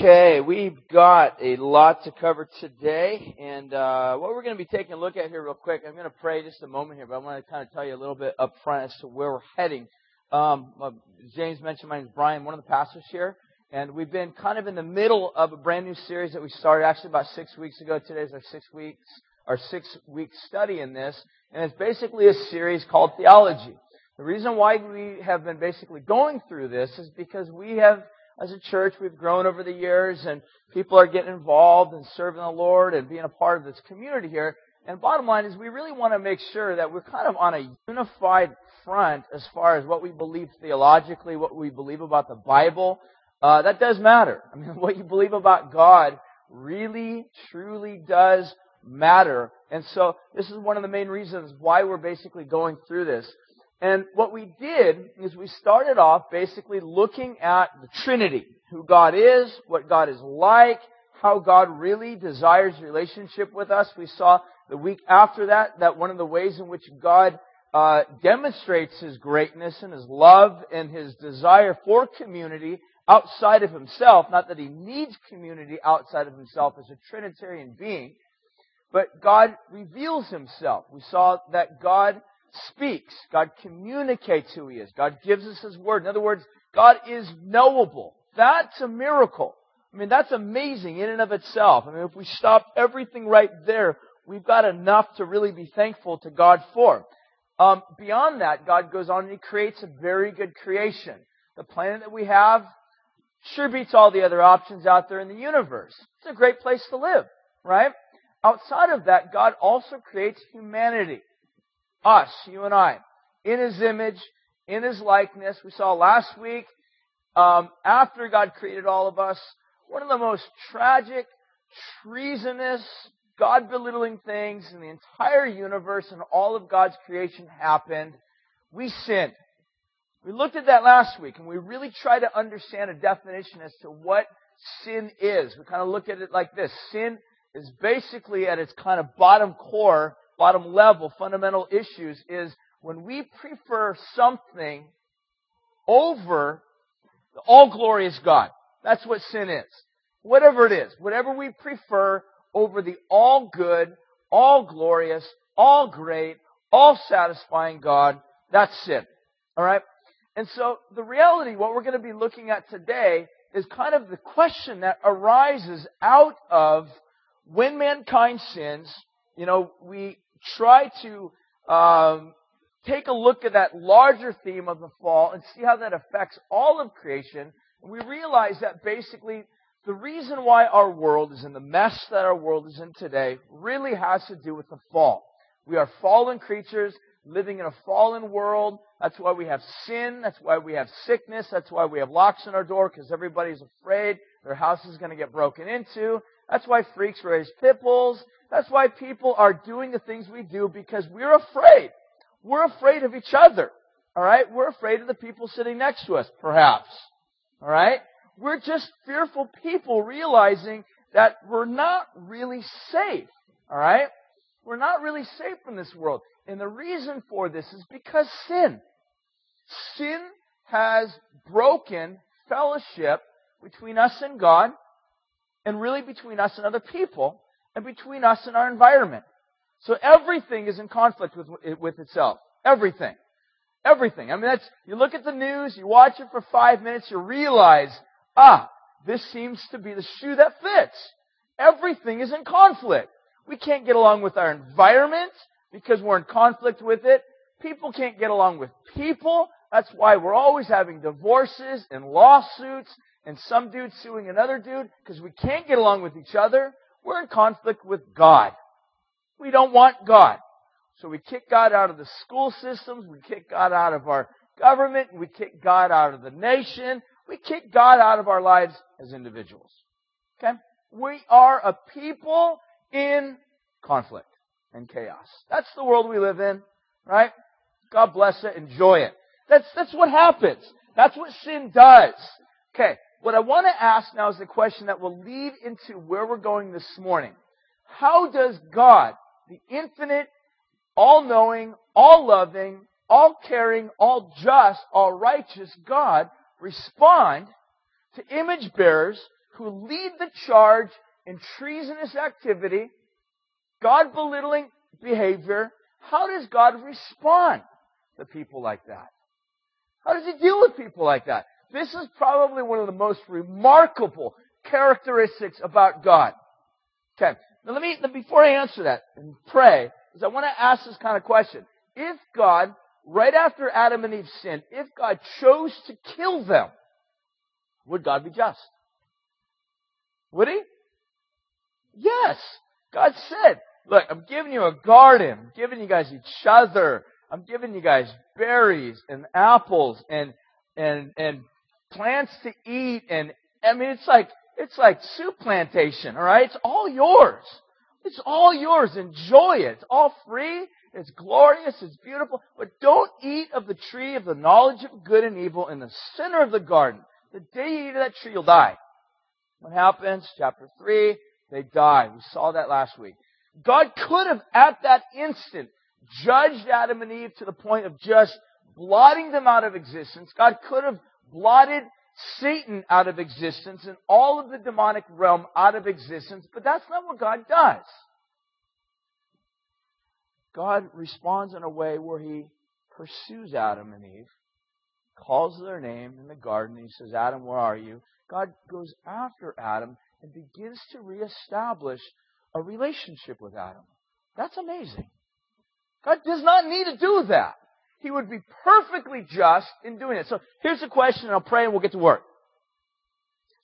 Okay, we've got a lot to cover today, and uh, what we're going to be taking a look at here real quick, I'm going to pray just a moment here, but I want to kind of tell you a little bit up front as to where we're heading. Um, uh, James mentioned my name is Brian, one of the pastors here, and we've been kind of in the middle of a brand new series that we started actually about six weeks ago. Today is our six weeks, our six week study in this, and it's basically a series called Theology. The reason why we have been basically going through this is because we have as a church, we've grown over the years and people are getting involved and serving the Lord and being a part of this community here. And bottom line is we really want to make sure that we're kind of on a unified front as far as what we believe theologically, what we believe about the Bible. Uh, that does matter. I mean, what you believe about God really, truly does matter. And so this is one of the main reasons why we're basically going through this. And what we did is we started off basically looking at the Trinity, who God is, what God is like, how God really desires relationship with us. We saw the week after that that one of the ways in which God uh, demonstrates His greatness and His love and His desire for community outside of Himself, not that He needs community outside of Himself as a Trinitarian being, but God reveals Himself. We saw that God speaks. God communicates who He is. God gives us His Word. In other words, God is knowable. That's a miracle. I mean, that's amazing in and of itself. I mean, if we stop everything right there, we've got enough to really be thankful to God for. Um, beyond that, God goes on and He creates a very good creation. The planet that we have sure beats all the other options out there in the universe. It's a great place to live, right? Outside of that, God also creates humanity. Us, you and I, in His image, in His likeness. We saw last week, um, after God created all of us, one of the most tragic, treasonous, God belittling things in the entire universe and all of God's creation happened. We sinned. We looked at that last week and we really tried to understand a definition as to what sin is. We kind of looked at it like this. Sin is basically at its kind of bottom core bottom level fundamental issues is when we prefer something over the all glorious God. That's what sin is. Whatever it is, whatever we prefer over the all good, all glorious, all great, all satisfying God, that's sin. Alright? And so the reality, what we're going to be looking at today is kind of the question that arises out of when mankind sins. You know, we try to um, take a look at that larger theme of the fall and see how that affects all of creation. And we realize that basically the reason why our world is in the mess that our world is in today really has to do with the fall. We are fallen creatures living in a fallen world. That's why we have sin. That's why we have sickness. That's why we have locks on our door because everybody's afraid their house is going to get broken into. That's why freaks raise pit bulls. That's why people are doing the things we do because we're afraid. We're afraid of each other. Alright? We're afraid of the people sitting next to us, perhaps. Alright? We're just fearful people realizing that we're not really safe. Alright? We're not really safe in this world. And the reason for this is because sin. Sin has broken fellowship between us and God, and really between us and other people, and between us and our environment. So everything is in conflict with, with itself. Everything. Everything. I mean, that's, you look at the news, you watch it for five minutes, you realize, ah, this seems to be the shoe that fits. Everything is in conflict. We can't get along with our environment because we're in conflict with it. People can't get along with people. That's why we're always having divorces and lawsuits and some dude suing another dude because we can't get along with each other. We're in conflict with God. We don't want God. So we kick God out of the school systems, we kick God out of our government, we kick God out of the nation, we kick God out of our lives as individuals. Okay? We are a people in conflict and chaos. That's the world we live in, right? God bless it, enjoy it. That's, that's what happens. That's what sin does. Okay, what I want to ask now is the question that will lead into where we're going this morning. How does God, the infinite, all-knowing, all-loving, all-caring, all-just, all-righteous God respond to image bearers who lead the charge in treasonous activity, God belittling behavior, how does God respond to people like that? How does he deal with people like that? This is probably one of the most remarkable characteristics about God. Okay. Now let me, before I answer that and pray, is I want to ask this kind of question. If God, right after Adam and Eve sinned, if God chose to kill them, would God be just? Would he? Yes. God said, look, I'm giving you a garden. I'm giving you guys each other. I'm giving you guys berries and apples and, and, and plants to eat. And, I mean, it's like, it's like Souplantation, alright? It's all yours. It's all yours. Enjoy it. It's all free. It's glorious. It's beautiful. But don't eat of the tree of the knowledge of good and evil in the center of the garden. The day you eat of that tree, you'll die. What happens? Chapter 3, they die. We saw that last week. God could have, at that instant, judged Adam and Eve to the point of just blotting them out of existence. God could have blotted Satan out of existence and all of the demonic realm out of existence, but that's not what God does. God responds in a way where he pursues Adam and Eve, calls their name in the garden, he says, Adam, where are you? God goes after Adam and begins to reestablish a relationship with Adam. That's amazing. God does not need to do that. He would be perfectly just in doing it. So here's the question, and I'll pray and we'll get to work.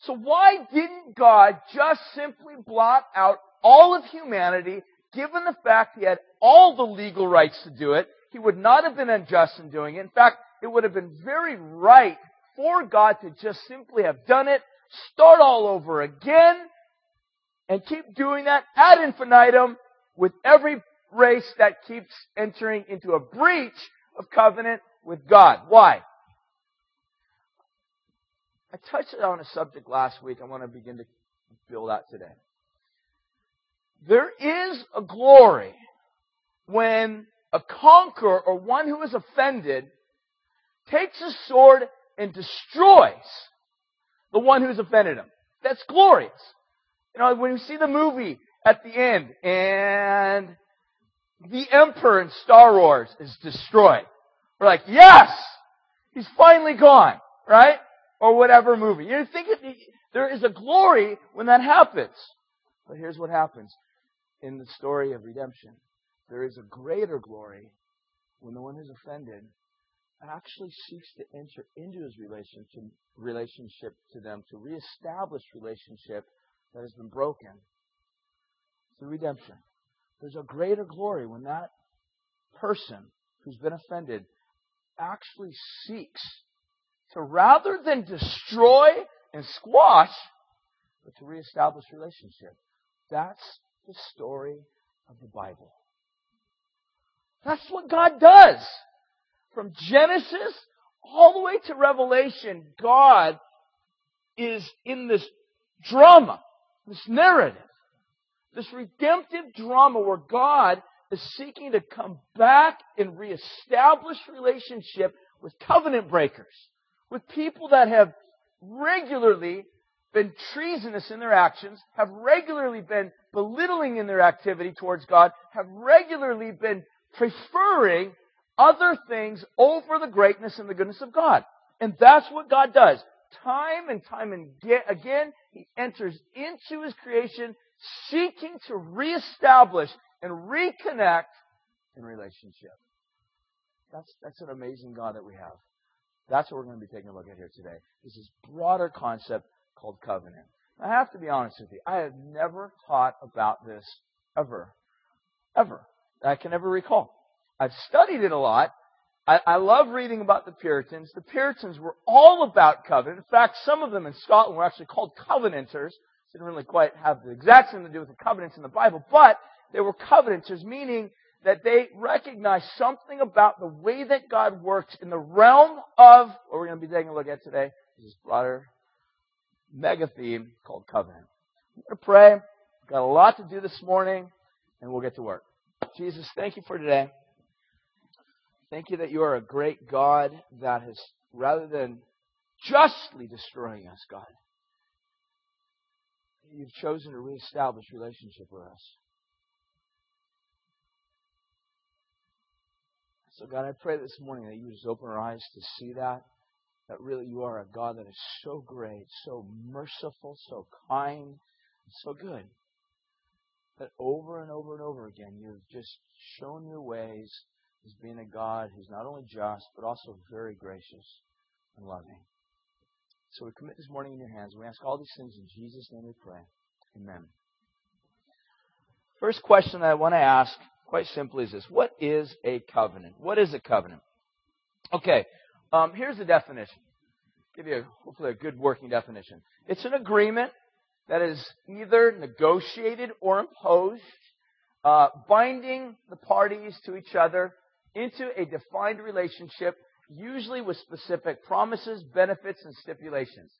So why didn't God just simply blot out all of humanity, given the fact he had all the legal rights to do it? He would not have been unjust in doing it. In fact, it would have been very right for God to just simply have done it, start all over again, and keep doing that ad infinitum with every race that keeps entering into a breach of covenant with God. Why? I touched on a subject last week I want to begin to build out today. There is a glory when a conqueror or one who is offended takes a sword and destroys the one who's offended him. That's glorious. You know, when you see the movie at the end and the Emperor in Star Wars is destroyed. We're like, yes! He's finally gone, right? Or whatever movie. You think it, there is a glory when that happens. But here's what happens in the story of redemption. There is a greater glory when the one who's offended actually seeks to enter into his relationship, relationship to them, to reestablish relationship that has been broken through redemption. There's a greater glory when that person who's been offended actually seeks to rather than destroy and squash, but to reestablish relationship. That's the story of the Bible. That's what God does. From Genesis all the way to Revelation, God is in this drama, this narrative this redemptive drama where God is seeking to come back and reestablish relationship with covenant breakers, with people that have regularly been treasonous in their actions, have regularly been belittling in their activity towards God, have regularly been preferring other things over the greatness and the goodness of God. And that's what God does. Time and time and again, He enters into His creation seeking to reestablish and reconnect in relationship. That's, that's an amazing God that we have. That's what we're going to be taking a look at here today. This is broader concept called covenant. I have to be honest with you. I have never taught about this ever. Ever. I can never recall. I've studied it a lot. I, I love reading about the Puritans. The Puritans were all about covenant. In fact, some of them in Scotland were actually called covenanters didn't really quite have the exact same to do with the covenants in the Bible, but they were covenanters, meaning that they recognized something about the way that God works in the realm of what we're going to be taking a look at today. This is broader mega theme called covenant. I'm going to pray. We've got a lot to do this morning, and we'll get to work. Jesus, thank you for today. Thank you that you are a great God that has, rather than justly destroying us, God, you've chosen to reestablish relationship with us. So, God, I pray this morning that you just open our eyes to see that, that really you are a God that is so great, so merciful, so kind, so good. That over and over and over again, you've just shown your ways as being a God who's not only just, but also very gracious and loving. So we commit this morning in your hands. We ask all these things in Jesus' name we pray. Amen. First question that I want to ask, quite simply, is this What is a covenant? What is a covenant? Okay, um, here's the definition. Give you a, hopefully a good working definition. It's an agreement that is either negotiated or imposed, uh, binding the parties to each other into a defined relationship usually with specific promises, benefits, and stipulations.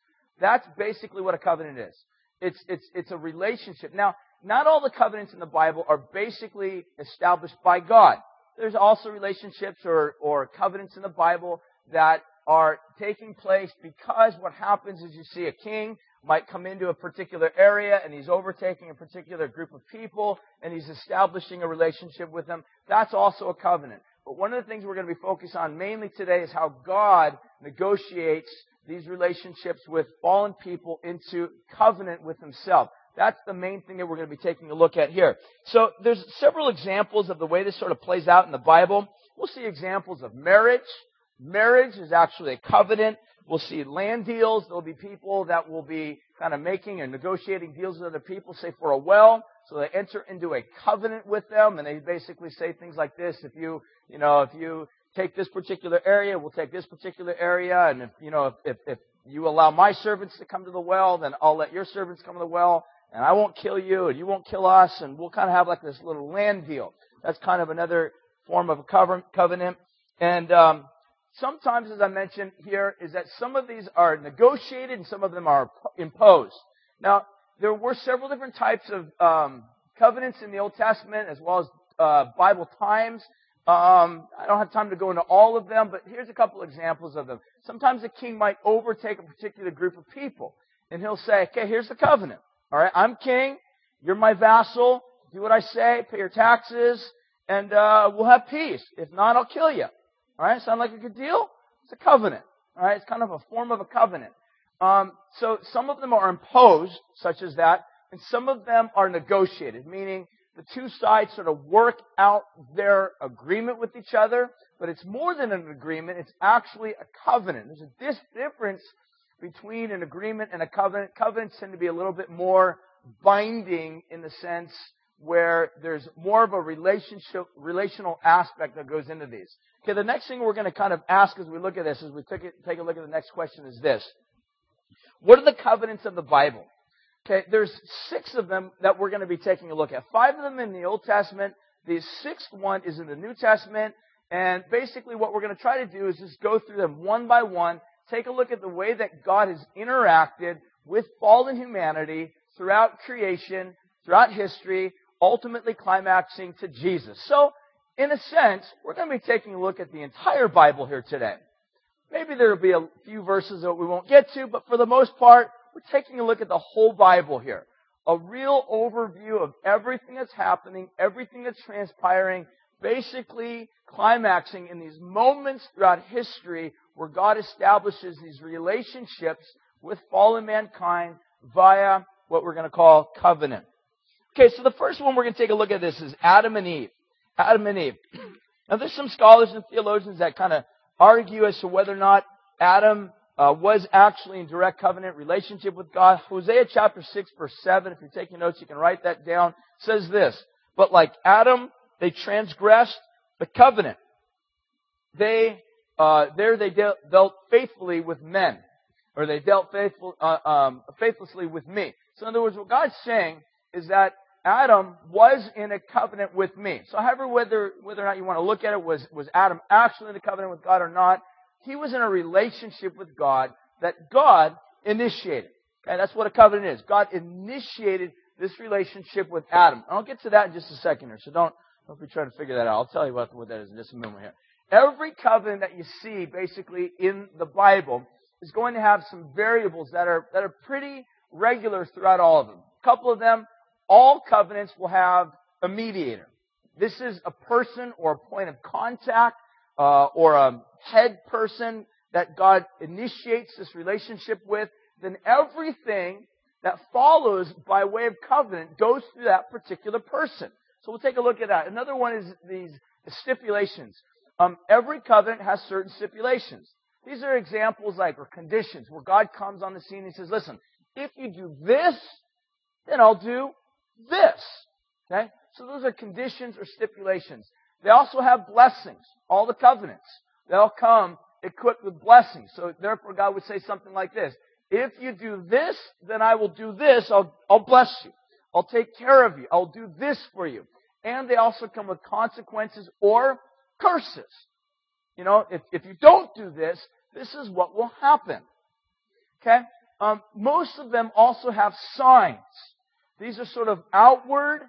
That's basically what a covenant is. It's, it's, it's a relationship. Now, not all the covenants in the Bible are basically established by God. There's also relationships or, or covenants in the Bible that are taking place because what happens is you see a king might come into a particular area and he's overtaking a particular group of people and he's establishing a relationship with them. That's also a covenant. But one of the things we're going to be focused on mainly today is how God negotiates these relationships with fallen people into covenant with himself. That's the main thing that we're going to be taking a look at here. So there's several examples of the way this sort of plays out in the Bible. We'll see examples of marriage. Marriage is actually a covenant. We'll see land deals. There'll be people that will be kind of making and negotiating deals with other people, say for a well. So they enter into a covenant with them and they basically say things like this. If you you know, if you take this particular area, we'll take this particular area, and if, you know, if, if, if you allow my servants to come to the well, then I'll let your servants come to the well, and I won't kill you, and you won't kill us, and we'll kind of have like this little land deal. That's kind of another form of a covenant. And um, sometimes, as I mentioned here, is that some of these are negotiated and some of them are imposed. Now, there were several different types of um, covenants in the Old Testament as well as uh, Bible times. Um, I don't have time to go into all of them, but here's a couple examples of them. Sometimes a king might overtake a particular group of people, and he'll say, "Okay, here's the covenant. All right, I'm king. You're my vassal. Do what I say. Pay your taxes, and uh, we'll have peace. If not, I'll kill you." All right, sound like a good deal? It's a covenant. All right, it's kind of a form of a covenant. Um, so some of them are imposed, such as that, and some of them are negotiated, meaning the two sides sort of work out their agreement with each other, but it's more than an agreement, it's actually a covenant. There's a difference between an agreement and a covenant. Covenants tend to be a little bit more binding in the sense where there's more of a relationship, relational aspect that goes into these. Okay, the next thing we're going to kind of ask as we look at this, as we take, take a look at the next question is this. What are the covenants of the Bible? Okay, there's six of them that we're going to be taking a look at. Five of them in the Old Testament. The sixth one is in the New Testament. And basically what we're going to try to do is just go through them one by one, take a look at the way that God has interacted with fallen humanity throughout creation, throughout history, ultimately climaxing to Jesus. So, in a sense, we're going to be taking a look at the entire Bible here today. Maybe there will be a few verses that we won't get to, but for the most part, we're taking a look at the whole Bible here. A real overview of everything that's happening, everything that's transpiring, basically climaxing in these moments throughout history where God establishes these relationships with fallen mankind via what we're going to call covenant. Okay, so the first one we're going to take a look at this is Adam and Eve. Adam and Eve. Now there's some scholars and theologians that kind of argue as to whether or not Adam uh, was actually in direct covenant relationship with God. Hosea chapter 6 verse 7, if you're taking notes, you can write that down, says this, But like Adam, they transgressed the covenant. They, uh, there they dealt, faithfully with men. Or they dealt faithful, uh, um, faithlessly with me. So in other words, what God's saying is that Adam was in a covenant with me. So however, whether, whether or not you want to look at it, was, was Adam actually in a covenant with God or not, he was in a relationship with God that God initiated. Okay, that's what a covenant is. God initiated this relationship with Adam. I'll get to that in just a second here, so don't, don't be trying to figure that out. I'll tell you what, what that is in just a moment here. Every covenant that you see basically in the Bible is going to have some variables that are, that are pretty regular throughout all of them. A couple of them. All covenants will have a mediator. This is a person or a point of contact uh, or a head person that God initiates this relationship with. Then everything that follows by way of covenant goes through that particular person. So we'll take a look at that. Another one is these stipulations. Um, every covenant has certain stipulations. These are examples like, or conditions, where God comes on the scene and says, listen, if you do this, then I'll do this. Okay? So those are conditions or stipulations. They also have blessings. All the covenants. They all come equipped with blessings. So therefore God would say something like this. If you do this, then I will do this. I'll, I'll bless you. I'll take care of you. I'll do this for you. And they also come with consequences or curses. You know, if, if you don't do this, this is what will happen. Okay? Um, most of them also have signs. These are sort of outward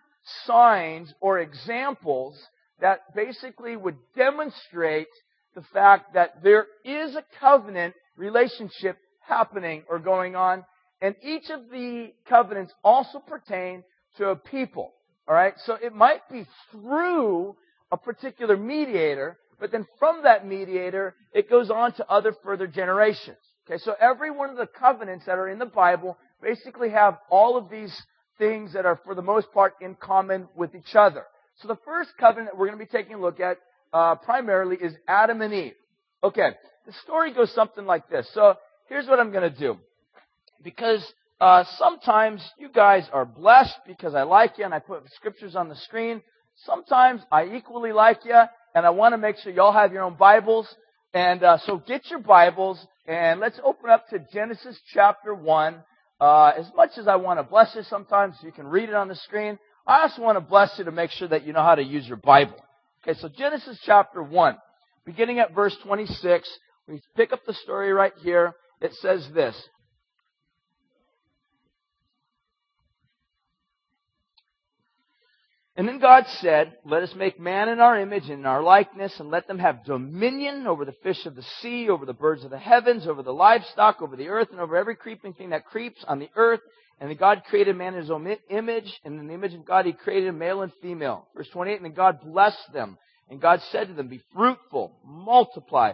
signs or examples that basically would demonstrate the fact that there is a covenant relationship happening or going on. And each of the covenants also pertain to a people. Alright? So it might be through a particular mediator, but then from that mediator, it goes on to other further generations. Okay, so every one of the covenants that are in the Bible basically have all of these things that are, for the most part, in common with each other. So the first covenant we're going to be taking a look at uh, primarily is Adam and Eve. Okay, the story goes something like this. So here's what I'm going to do. Because uh, sometimes you guys are blessed because I like you and I put scriptures on the screen. Sometimes I equally like you and I want to make sure y'all have your own Bibles. And uh, so get your Bibles and let's open up to Genesis chapter 1. Uh, as much as I want to bless you sometimes, you can read it on the screen. I also want to bless you to make sure that you know how to use your Bible. Okay, so Genesis chapter 1, beginning at verse 26, we pick up the story right here. It says this. And then God said, Let us make man in our image and in our likeness, and let them have dominion over the fish of the sea, over the birds of the heavens, over the livestock, over the earth, and over every creeping thing that creeps on the earth. And then God created man in his own image, and in the image of God he created male and female. Verse 28, and then God blessed them. And God said to them, Be fruitful, multiply,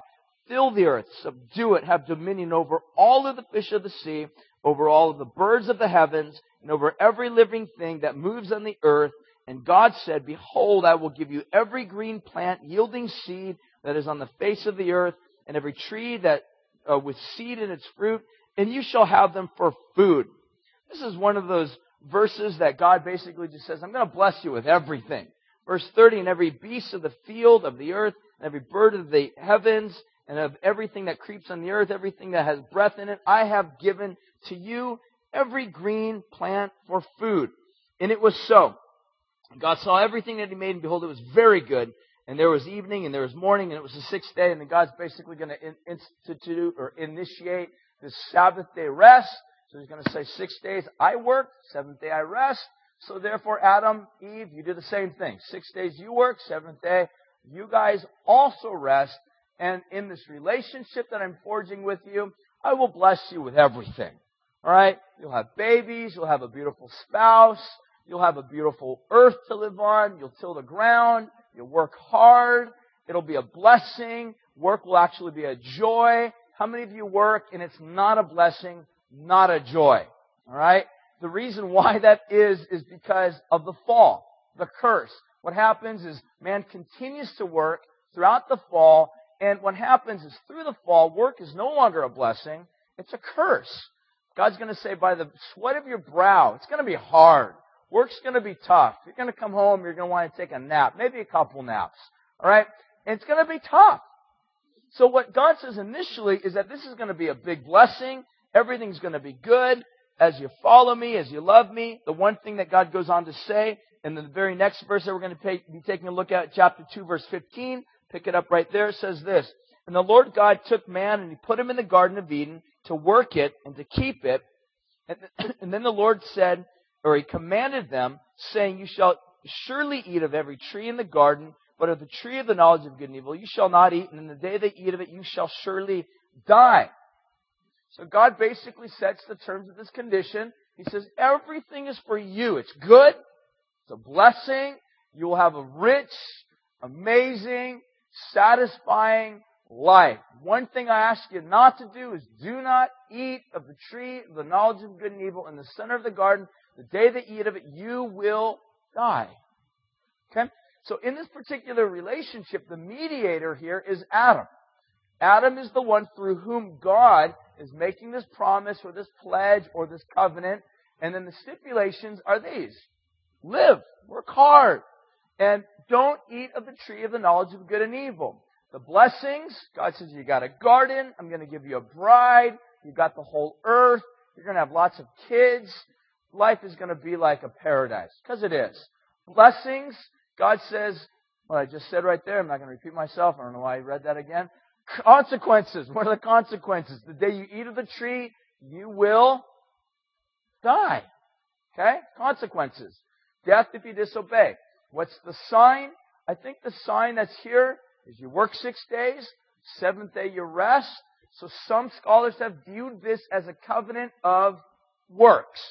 fill the earth, subdue it, have dominion over all of the fish of the sea, over all of the birds of the heavens, and over every living thing that moves on the earth. And God said, Behold, I will give you every green plant yielding seed that is on the face of the earth, and every tree that uh, with seed in its fruit, and you shall have them for food. This is one of those verses that God basically just says, I'm going to bless you with everything. Verse 30, and every beast of the field, of the earth, and every bird of the heavens, and of everything that creeps on the earth, everything that has breath in it, I have given to you every green plant for food. And it was so. God saw everything that He made, and behold, it was very good. And there was evening, and there was morning, and it was the sixth day, and then God's basically going to institute or initiate this Sabbath day rest. So He's going to say, six days I work, seventh day I rest. So therefore, Adam, Eve, you do the same thing. Six days you work, seventh day you guys also rest. And in this relationship that I'm forging with you, I will bless you with everything. Alright? You'll have babies, you'll have a beautiful spouse, You'll have a beautiful earth to live on. You'll till the ground. You'll work hard. It'll be a blessing. Work will actually be a joy. How many of you work and it's not a blessing, not a joy? Alright? The reason why that is, is because of the fall, the curse. What happens is man continues to work throughout the fall, and what happens is through the fall, work is no longer a blessing, it's a curse. God's going to say, by the sweat of your brow, it's going to be hard. Work's going to be tough. You're going to come home, you're going to want to take a nap, maybe a couple naps. All right? And it's going to be tough. So what God says initially is that this is going to be a big blessing. Everything's going to be good as you follow me, as you love me. The one thing that God goes on to say in the very next verse that we're going to be taking a look at, chapter 2, verse 15, pick it up right there, says this. And the Lord God took man and he put him in the Garden of Eden to work it and to keep it. And then the Lord said, or he commanded them, saying, You shall surely eat of every tree in the garden, but of the tree of the knowledge of good and evil you shall not eat, and in the day they eat of it you shall surely die. So God basically sets the terms of this condition, He says everything is for you. It's good. It's a blessing. You will have a rich, amazing, satisfying life. One thing I ask you not to do is do not eat of the tree of the knowledge of good and evil in the center of the garden. The day that you eat of it, you will die. Okay? So in this particular relationship, the mediator here is Adam. Adam is the one through whom God is making this promise or this pledge or this covenant. And then the stipulations are these. Live. Work hard. And don't eat of the tree of the knowledge of good and evil. The blessings, God says you got a garden. I'm going to give you a bride. You got the whole earth. You're going to have lots of kids. Life is going to be like a paradise. Because it is. Blessings, God says, what I just said right there, I'm not going to repeat myself. I don't know why I read that again. Consequences. What are the consequences? The day you eat of the tree, you will die. Okay? Consequences. Death if you disobey. What's the sign? I think the sign that's here is you work six days, seventh day you rest. So some scholars have viewed this as a covenant of works.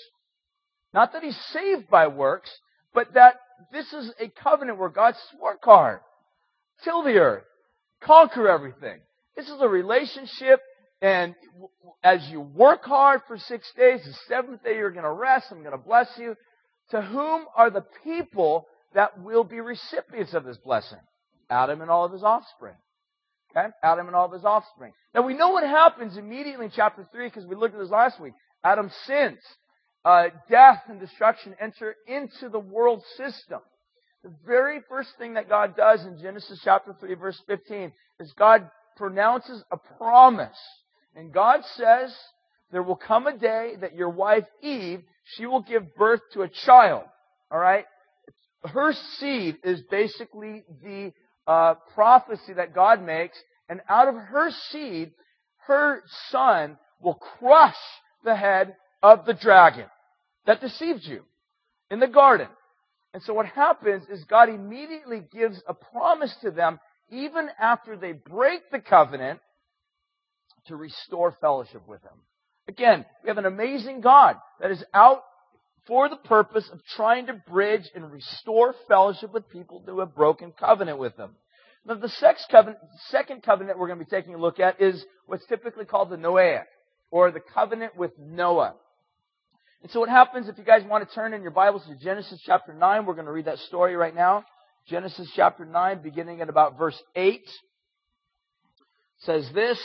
Not that he's saved by works, but that this is a covenant where God swore hard. Till the earth. Conquer everything. This is a relationship and as you work hard for six days, the seventh day you're going to rest, I'm going to bless you. To whom are the people that will be recipients of this blessing? Adam and all of his offspring. Okay? Adam and all of his offspring. Now we know what happens immediately in chapter 3 because we looked at this last week. Adam sins uh, death and destruction enter into the world system. The very first thing that God does in Genesis chapter 3 verse 15 is God pronounces a promise. And God says, there will come a day that your wife Eve, she will give birth to a child. Alright? Her seed is basically the uh, prophecy that God makes, and out of her seed, her son will crush the head of the dragon that deceived you in the garden. And so what happens is God immediately gives a promise to them, even after they break the covenant, to restore fellowship with Him. Again, we have an amazing God that is out for the purpose of trying to bridge and restore fellowship with people who have broken covenant with Him. Now, the covenant, second covenant we're going to be taking a look at is what's typically called the Noahic, or the covenant with Noah. And so what happens if you guys want to turn in your Bibles to Genesis chapter 9, we're going to read that story right now. Genesis chapter 9, beginning at about verse 8, says this.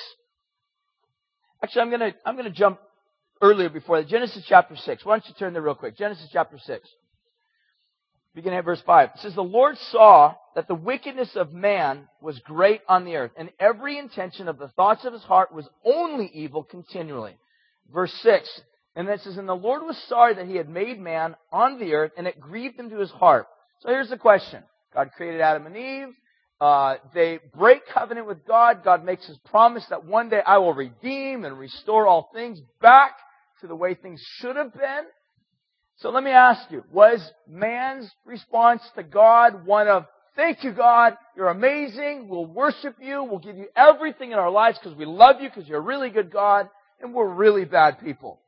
Actually, I'm going to, I'm going to jump earlier before that. Genesis chapter 6. Why don't you turn there real quick? Genesis chapter 6. Beginning at verse 5. It says, The Lord saw that the wickedness of man was great on the earth, and every intention of the thoughts of his heart was only evil continually. Verse 6. And it says, And the Lord was sorry that he had made man on the earth, and it grieved him to his heart. So here's the question. God created Adam and Eve. Uh, they break covenant with God. God makes his promise that one day I will redeem and restore all things back to the way things should have been. So let me ask you, was man's response to God one of, thank you God, you're amazing, we'll worship you, we'll give you everything in our lives because we love you because you're a really good God, and we're really bad people?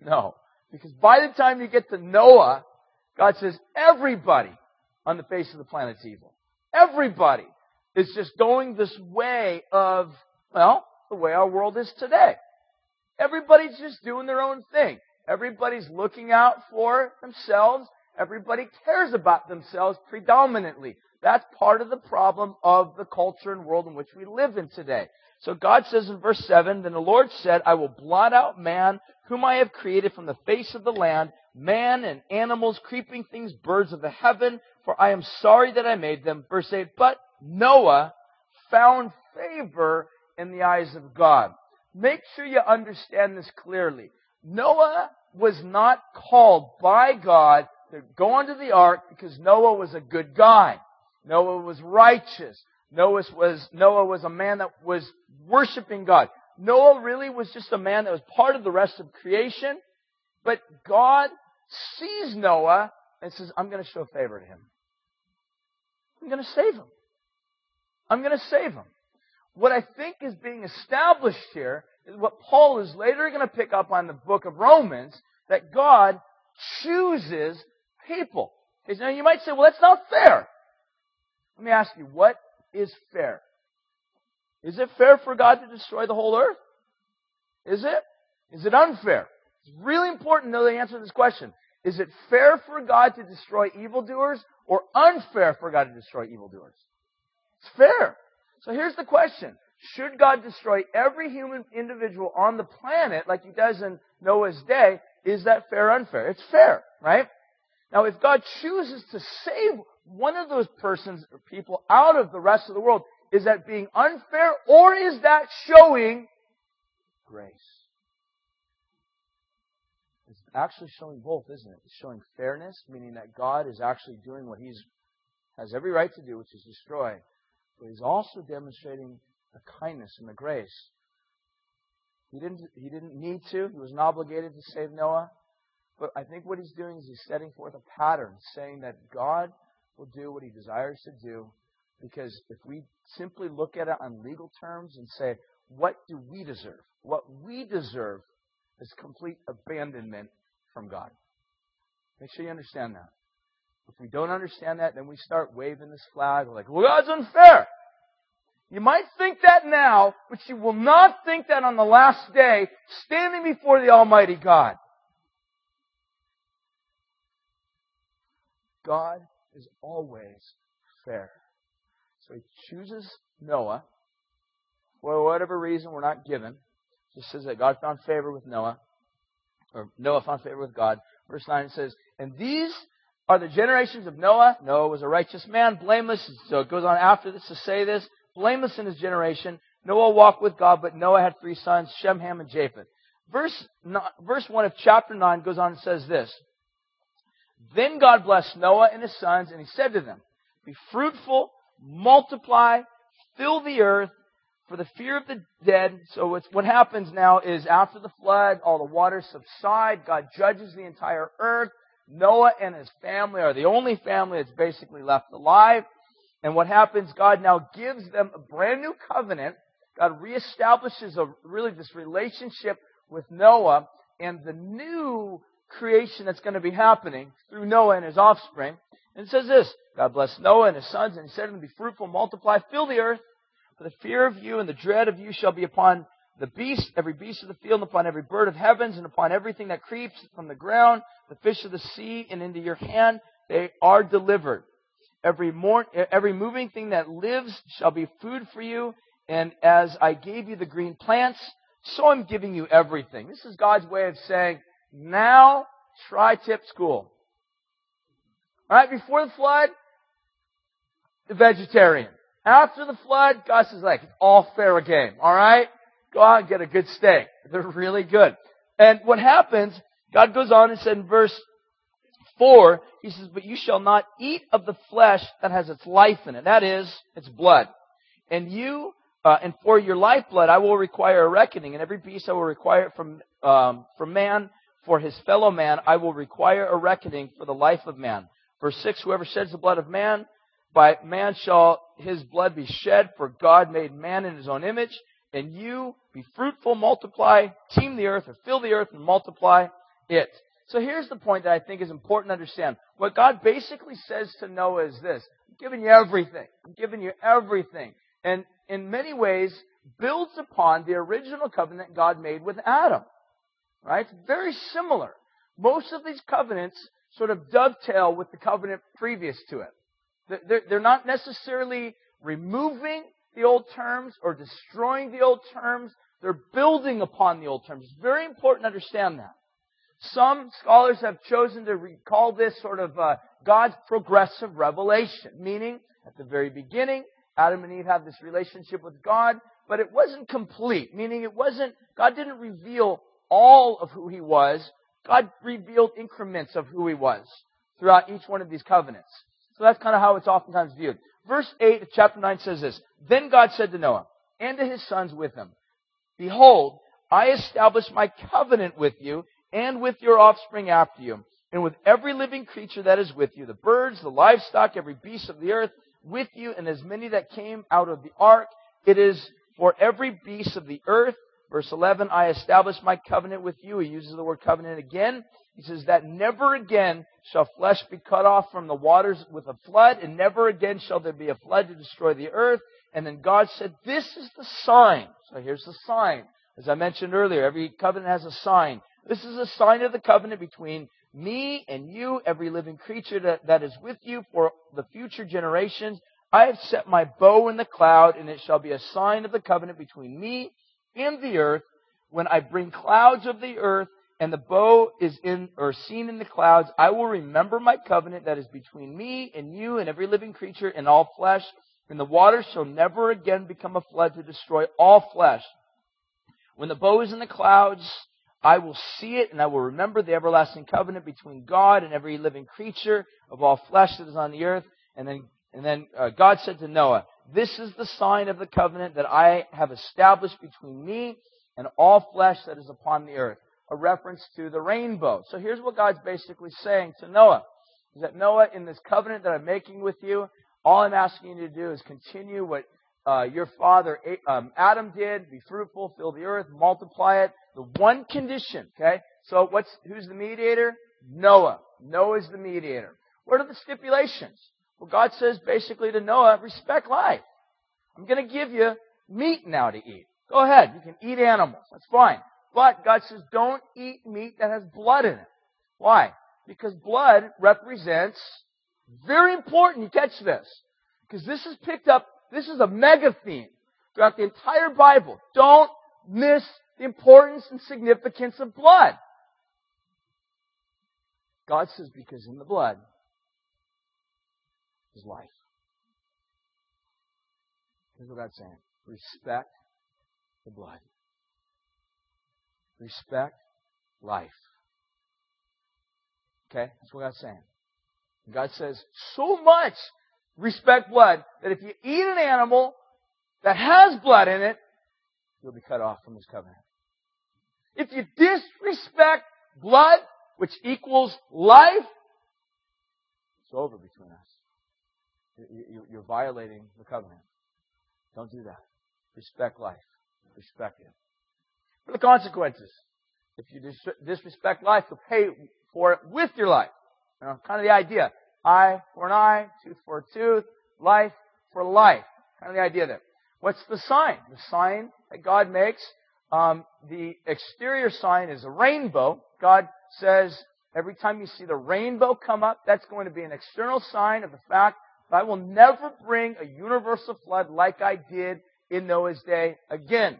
No. Because by the time you get to Noah, God says everybody on the face of the planet is evil. Everybody is just going this way of, well, the way our world is today. Everybody's just doing their own thing. Everybody's looking out for themselves. Everybody cares about themselves predominantly. That's part of the problem of the culture and world in which we live in today. So God says in verse 7, Then the Lord said, I will blot out man whom I have created from the face of the land, man and animals, creeping things, birds of the heaven, for I am sorry that I made them. Verse 8, but Noah found favor in the eyes of God. Make sure you understand this clearly. Noah was not called by God to go onto the ark because Noah was a good guy. Noah was righteous. Noah was, Noah was a man that was worshiping God. Noah really was just a man that was part of the rest of creation, but God sees Noah and says, I'm going to show favor to him. I'm going to save him. I'm going to save him. What I think is being established here is what Paul is later going to pick up on the book of Romans that God chooses people. Now you might say, well, that's not fair. Let me ask you, what is fair? Is it fair for God to destroy the whole earth? Is it? Is it unfair? It's really important to know the answer to this question. Is it fair for God to destroy evildoers or unfair for God to destroy evildoers? It's fair. So here's the question. Should God destroy every human individual on the planet like he does in Noah's day? Is that fair or unfair? It's fair, right? Now, if God chooses to save one of those persons or people out of the rest of the world, is that being unfair or is that showing grace? It's actually showing both, isn't it? It's showing fairness, meaning that God is actually doing what He's has every right to do, which is destroy. But He's also demonstrating the kindness and the grace. He didn't, he didn't need to. He wasn't obligated to save Noah. But I think what he's doing is he's setting forth a pattern, saying that God will do what he desires to do. Because if we simply look at it on legal terms and say, what do we deserve? What we deserve is complete abandonment from God. Make sure you understand that. If we don't understand that, then we start waving this flag like, well, God's unfair. You might think that now, but you will not think that on the last day, standing before the Almighty God. God is always fair. So he chooses Noah. For whatever reason we're not given. Just says that God found favor with Noah. Or Noah found favor with God. Verse 9 says, And these are the generations of Noah. Noah was a righteous man, blameless. So it goes on after this to say this. Blameless in his generation. Noah walked with God, but Noah had three sons, Shem, Ham, and Japheth. Verse, verse 1 of chapter 9 goes on and says this. Then God blessed Noah and his sons, and he said to them, Be fruitful, multiply, fill the earth, for the fear of the dead. So what happens now is after the flood, all the waters subside, God judges the entire earth. Noah and his family are the only family that's basically left alive. And what happens, God now gives them a brand new covenant. God reestablishes a, really this relationship with Noah and the new creation that's going to be happening through Noah and his offspring. And it says this, God blessed Noah and his sons, and he said to them, Be fruitful, multiply, fill the earth, for the fear of you and the dread of you shall be upon the beast, every beast of the field, and upon every bird of heavens, and upon everything that creeps from the ground, the fish of the sea, and into your hand they are delivered. Every, more, every moving thing that lives shall be food for you, and as I gave you the green plants, so I'm giving you everything. This is God's way of saying, now tri-tip school. Right before the flood, the vegetarian. After the flood, God says like, it's all fair game. Alright? Go out and get a good steak. They're really good. And what happens, God goes on and said in verse 4, He says, But you shall not eat of the flesh that has its life in it. That is, its blood. And you, uh, and for your lifeblood I will require a reckoning, and every beast I will require from, um, from man for his fellow man, I will require a reckoning for the life of man. Verse 6, whoever sheds the blood of man, by man shall his blood be shed, for God made man in his own image. And you be fruitful, multiply, teem the earth, or fill the earth and multiply it. So here's the point that I think is important to understand. What God basically says to Noah is this. I'm giving you everything. I'm giving you everything. And in many ways, builds upon the original covenant God made with Adam. Right? Very similar. Most of these covenants sort of dovetail with the covenant previous to it. They're not necessarily removing the old terms or destroying the old terms. They're building upon the old terms. It's very important to understand that. Some scholars have chosen to recall this sort of uh, God's progressive revelation, meaning at the very beginning, Adam and Eve had this relationship with God, but it wasn't complete, meaning it wasn't, God didn't reveal all of who he was, God revealed increments of who he was throughout each one of these covenants. So that's kind of how it's oftentimes viewed. Verse 8 of chapter 9 says this Then God said to Noah and to his sons with him, Behold, I establish my covenant with you and with your offspring after you, and with every living creature that is with you, the birds, the livestock, every beast of the earth, with you, and as many that came out of the ark. It is for every beast of the earth Verse 11, I establish my covenant with you. He uses the word covenant again. He says that never again shall flesh be cut off from the waters with a flood, and never again shall there be a flood to destroy the earth. And then God said, this is the sign. So here's the sign. As I mentioned earlier, every covenant has a sign. This is a sign of the covenant between me and you, every living creature that, that is with you for the future generations. I have set my bow in the cloud, and it shall be a sign of the covenant between me and the earth. When I bring clouds of the earth, and the bow is in or seen in the clouds, I will remember my covenant that is between me and you and every living creature and all flesh. And the waters shall never again become a flood to destroy all flesh. When the bow is in the clouds, I will see it and I will remember the everlasting covenant between God and every living creature of all flesh that is on the earth. And then, and then uh, God said to Noah, this is the sign of the covenant that I have established between me and all flesh that is upon the earth. A reference to the rainbow. So here's what God's basically saying to Noah. Is that Noah, in this covenant that I'm making with you, all I'm asking you to do is continue what uh, your father um, Adam did. Be fruitful, fill the earth, multiply it. The one condition, okay? So what's who's the mediator? Noah. Noah is the mediator. What are the stipulations? Well, God says basically to Noah, respect life. I'm going to give you meat now to eat. Go ahead. You can eat animals. That's fine. But God says don't eat meat that has blood in it. Why? Because blood represents, very important you catch this, because this is picked up, this is a mega theme throughout the entire Bible. Don't miss the importance and significance of blood. God says because in the blood is life. Here's what God's saying. Respect the blood. Respect life. Okay? That's what God's saying. And God says so much respect blood that if you eat an animal that has blood in it, you'll be cut off from his covenant. If you disrespect blood, which equals life, it's over between us. You're violating the covenant. Don't do that. Respect life. Respect it. For the consequences. If you disrespect life, you'll pay for it with your life. You know, kind of the idea. Eye for an eye, tooth for a tooth, life for life. Kind of the idea there. What's the sign? The sign that God makes um, the exterior sign is a rainbow. God says every time you see the rainbow come up, that's going to be an external sign of the fact I will never bring a universal flood like I did in Noah's day again.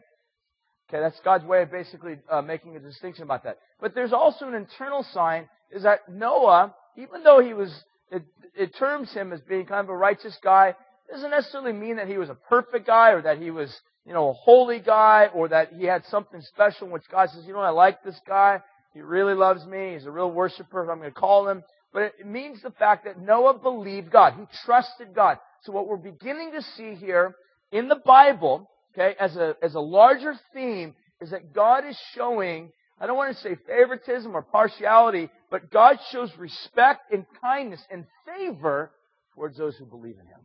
Okay, that's God's way of basically uh, making a distinction about that. But there's also an internal sign is that Noah, even though he was, it, it terms him as being kind of a righteous guy, doesn't necessarily mean that he was a perfect guy or that he was you know, a holy guy or that he had something special in which God says, you know, I like this guy. He really loves me. He's a real worshiper. I'm going to call him. But it means the fact that Noah believed God. He trusted God. So what we're beginning to see here in the Bible, okay, as a, as a larger theme is that God is showing, I don't want to say favoritism or partiality, but God shows respect and kindness and favor towards those who believe in Him.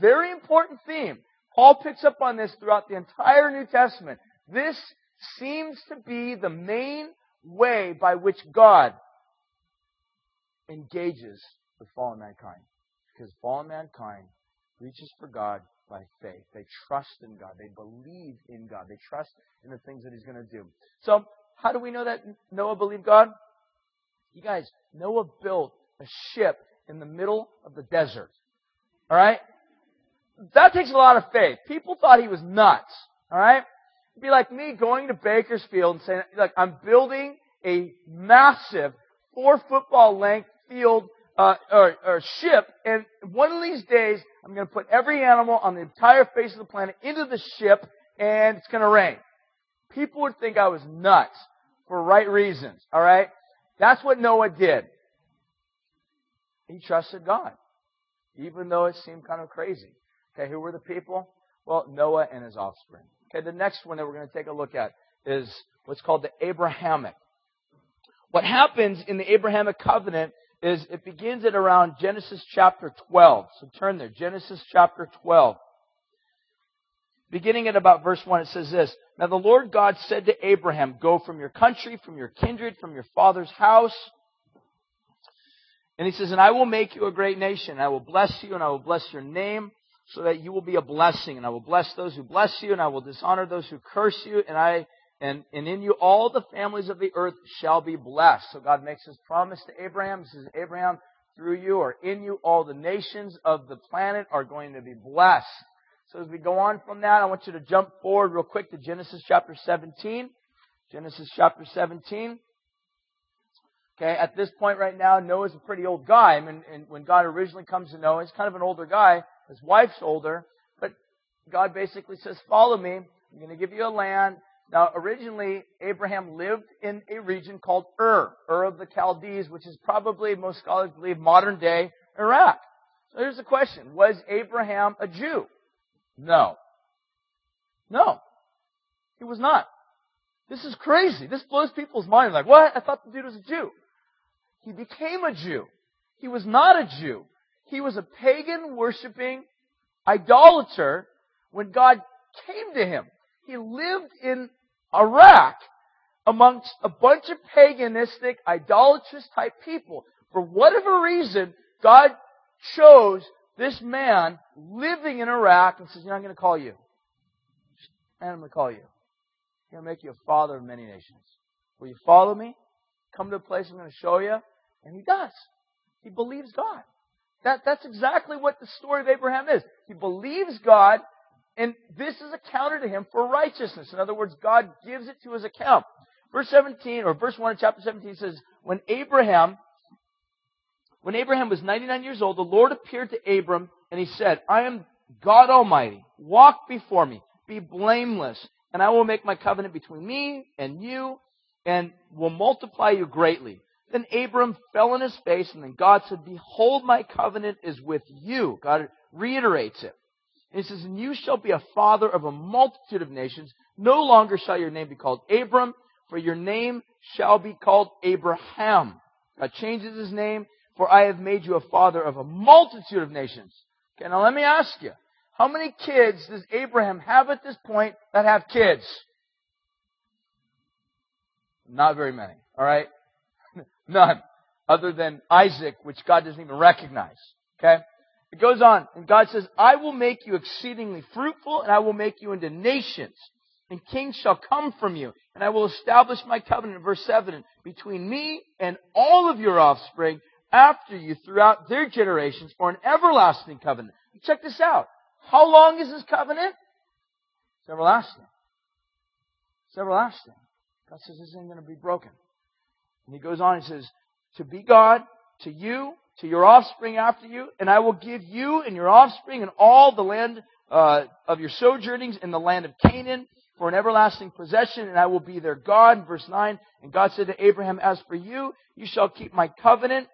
Very important theme. Paul picks up on this throughout the entire New Testament. This seems to be the main way by which God engages with fallen mankind. Because fallen mankind reaches for God by faith. They trust in God. They believe in God. They trust in the things that He's going to do. So, how do we know that Noah believed God? You guys, Noah built a ship in the middle of the desert. Alright? that takes a lot of faith. People thought he was nuts. All right? It'd be like me going to Bakersfield and saying, like, I'm building a massive four football length field uh, or, or ship, and one of these days I'm going to put every animal on the entire face of the planet into the ship, and it's going to rain. People would think I was nuts for right reasons. All right? That's what Noah did. He trusted God, even though it seemed kind of crazy. Okay, who were the people? Well, Noah and his offspring. Okay, the next one that we're going to take a look at is what's called the Abrahamic. What happens in the Abrahamic covenant is it begins at around Genesis chapter 12. So turn there, Genesis chapter 12. beginning at about verse 1, it says this. Now the Lord God said to Abraham, Go from your country, from your kindred, from your father's house. And he says, And I will make you a great nation. I will bless you, and I will bless your name, so that you will be a blessing. And I will bless those who bless you, and I will dishonor those who curse you. And I and, and in you all the families of the earth shall be blessed. So God makes his promise to Abraham. He says, Abraham, through you or in you, all the nations of the planet are going to be blessed. So as we go on from that, I want you to jump forward real quick to Genesis chapter 17. Genesis chapter 17. Okay, at this point right now, Noah's a pretty old guy. I mean, and when God originally comes to Noah, he's kind of an older guy. His wife's older, but God basically says, follow me. I'm going to give you a land. Now, originally, Abraham lived in a region called Ur, Ur of the Chaldees, which is probably, most scholars believe, modern day Iraq. So here's the question. Was Abraham a Jew? No. No. He was not. This is crazy. This blows people's minds. Like, what? I thought the dude was a Jew. He became a Jew. He was not a Jew. He was a pagan worshiping idolater when God came to him. He lived in Iraq amongst a bunch of paganistic, idolatrous type people. For whatever reason, God chose this man living in Iraq and says, you know, I'm going to call you. And I'm going to call you. I'm going to make you a father of many nations. Will you follow me? Come to a place I'm going to show you. And he does. He believes God. That, that's exactly what the story of Abraham is. He believes God, and this is accounted to him for righteousness. In other words, God gives it to his account. Verse 17, or verse 1 of chapter 17 says, When Abraham when Abraham was 99 years old, the Lord appeared to Abram and he said, I am God Almighty. Walk before me. Be blameless. And I will make my covenant between me and you and will multiply you greatly. Then Abram fell on his face and then God said, Behold, my covenant is with you. God reiterates it. And he says, And you shall be a father of a multitude of nations. No longer shall your name be called Abram, for your name shall be called Abraham. God changes his name for I have made you a father of a multitude of nations. Okay, now let me ask you. How many kids does Abraham have at this point that have kids? Not very many. Alright? None. Other than Isaac, which God doesn't even recognize. Okay? It goes on, and God says, I will make you exceedingly fruitful, and I will make you into nations, and kings shall come from you, and I will establish my covenant, verse 7, between me and all of your offspring after you throughout their generations for an everlasting covenant. Check this out. How long is this covenant? It's everlasting. It's everlasting. God says this isn't going to be broken. And he goes on and says, to be God, to you, to your offspring after you, and I will give you and your offspring and all the land uh, of your sojournings in the land of Canaan for an everlasting possession, and I will be their God. Verse 9, and God said to Abraham, As for you, you shall keep my covenant,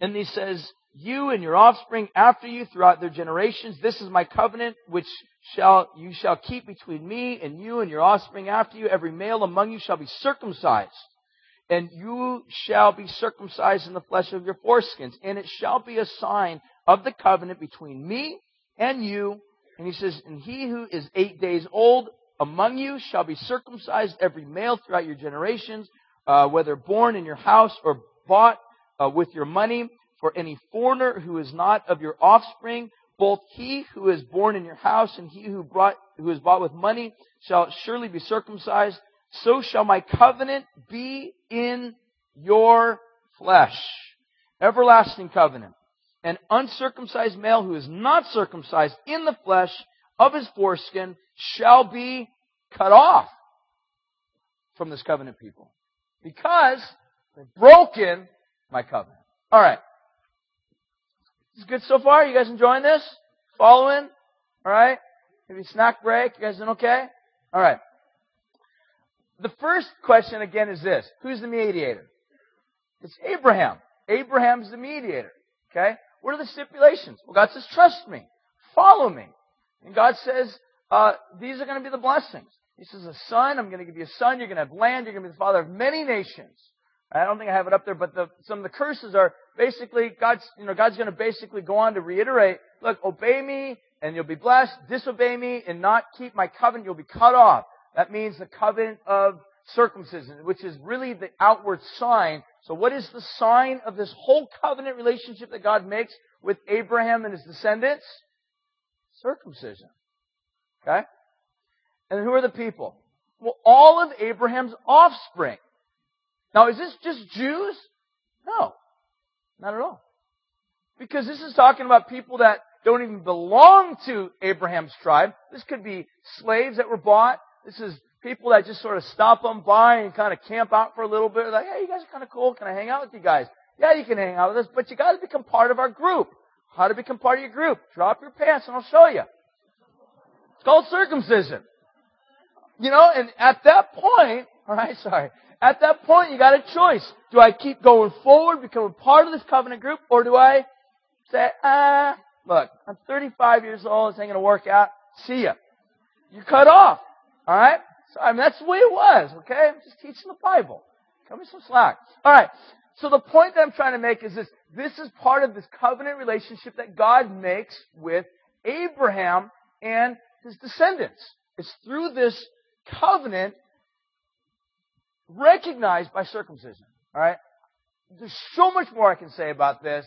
and he says, you and your offspring after you throughout their generations, this is my covenant which shall, you shall keep between me and you and your offspring after you. Every male among you shall be circumcised. And you shall be circumcised in the flesh of your foreskins. And it shall be a sign of the covenant between me and you. And he says, and he who is eight days old among you shall be circumcised every male throughout your generations, uh, whether born in your house or bought uh, with your money. For any foreigner who is not of your offspring, both he who is born in your house and he who brought, who is bought with money shall surely be circumcised. So shall my covenant be in your flesh. Everlasting covenant. An uncircumcised male who is not circumcised in the flesh of his foreskin shall be cut off from this covenant people. Because they've broken my covenant. All right. This is good so far. You guys enjoying this? Following? All right. Maybe snack break. You guys doing okay? All right. The first question again is this: Who's the mediator? It's Abraham. Abraham's the mediator. Okay. What are the stipulations? Well, God says, "Trust me, follow me," and God says, uh, "These are going to be the blessings." He says, "A son. I'm going to give you a son. You're going to have land. You're going to be the father of many nations." I don't think I have it up there, but the, some of the curses are basically God's, you know, God's going to basically go on to reiterate, look, obey me and you'll be blessed. Disobey me and not keep my covenant, you'll be cut off. That means the covenant of circumcision, which is really the outward sign. So what is the sign of this whole covenant relationship that God makes with Abraham and his descendants? Circumcision. Okay? And who are the people? Well, all of Abraham's offspring. Now, is this just Jews? No. Not at all. Because this is talking about people that don't even belong to Abraham's tribe. This could be slaves that were bought. This is people that just sort of stop on by and kind of camp out for a little bit. Like, hey, you guys are kind of cool. Can I hang out with you guys? Yeah, you can hang out with us, but you got to become part of our group. How to become part of your group? Drop your pants and I'll show you. It's called circumcision. You know, and at that point, alright, sorry. At that point, you got a choice. Do I keep going forward, become a part of this covenant group, or do I say, ah, look, I'm 35 years old, this ain't gonna work out. See ya. You're cut off. Alright? So, I mean, that's the way it was, okay? I'm just teaching the Bible. Cut me some slack. Alright. So the point that I'm trying to make is this. This is part of this covenant relationship that God makes with Abraham and his descendants. It's through this covenant recognized by circumcision. Alright? There's so much more I can say about this,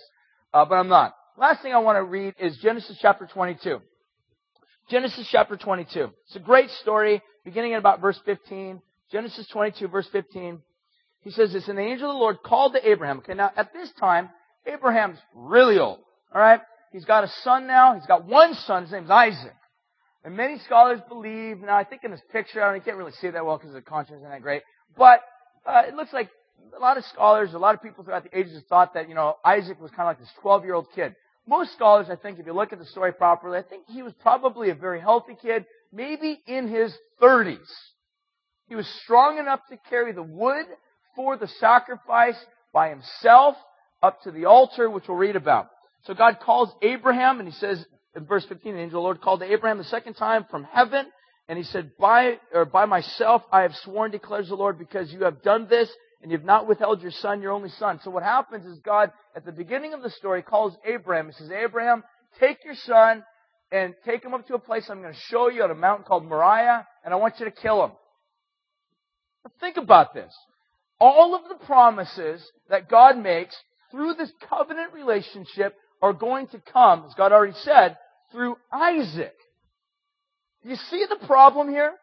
uh, but I'm not. Last thing I want to read is Genesis chapter 22. Genesis chapter 22. It's a great story, beginning at about verse 15. Genesis 22, verse 15. He says this, and the angel of the Lord called to Abraham. Okay, now at this time, Abraham's really old. Alright? He's got a son now. He's got one son. His name's Isaac. And many scholars believe, now I think in this picture, I, mean, can't really see that well because the contrast isn't that great, but uh, it looks like a lot of scholars, a lot of people throughout the ages have thought that, you know, Isaac was kind of like this 12-year-old kid. Most scholars, I think, if you look at the story properly, I think he was probably a very healthy kid, maybe in his 30s. He was strong enough to carry the wood for the sacrifice by himself up to the altar, which we'll read about. So God calls Abraham and he says, in verse 15, the angel of the Lord called to Abraham the second time from heaven, and he said, by, or by myself I have sworn, declares the Lord, because you have done this, and you have not withheld your son, your only son. So what happens is God, at the beginning of the story, calls Abraham. He says, Abraham, take your son and take him up to a place I'm going to show you on a mountain called Moriah, and I want you to kill him. Now think about this. All of the promises that God makes through this covenant relationship are going to come, as God already said, through Isaac. You see the problem here?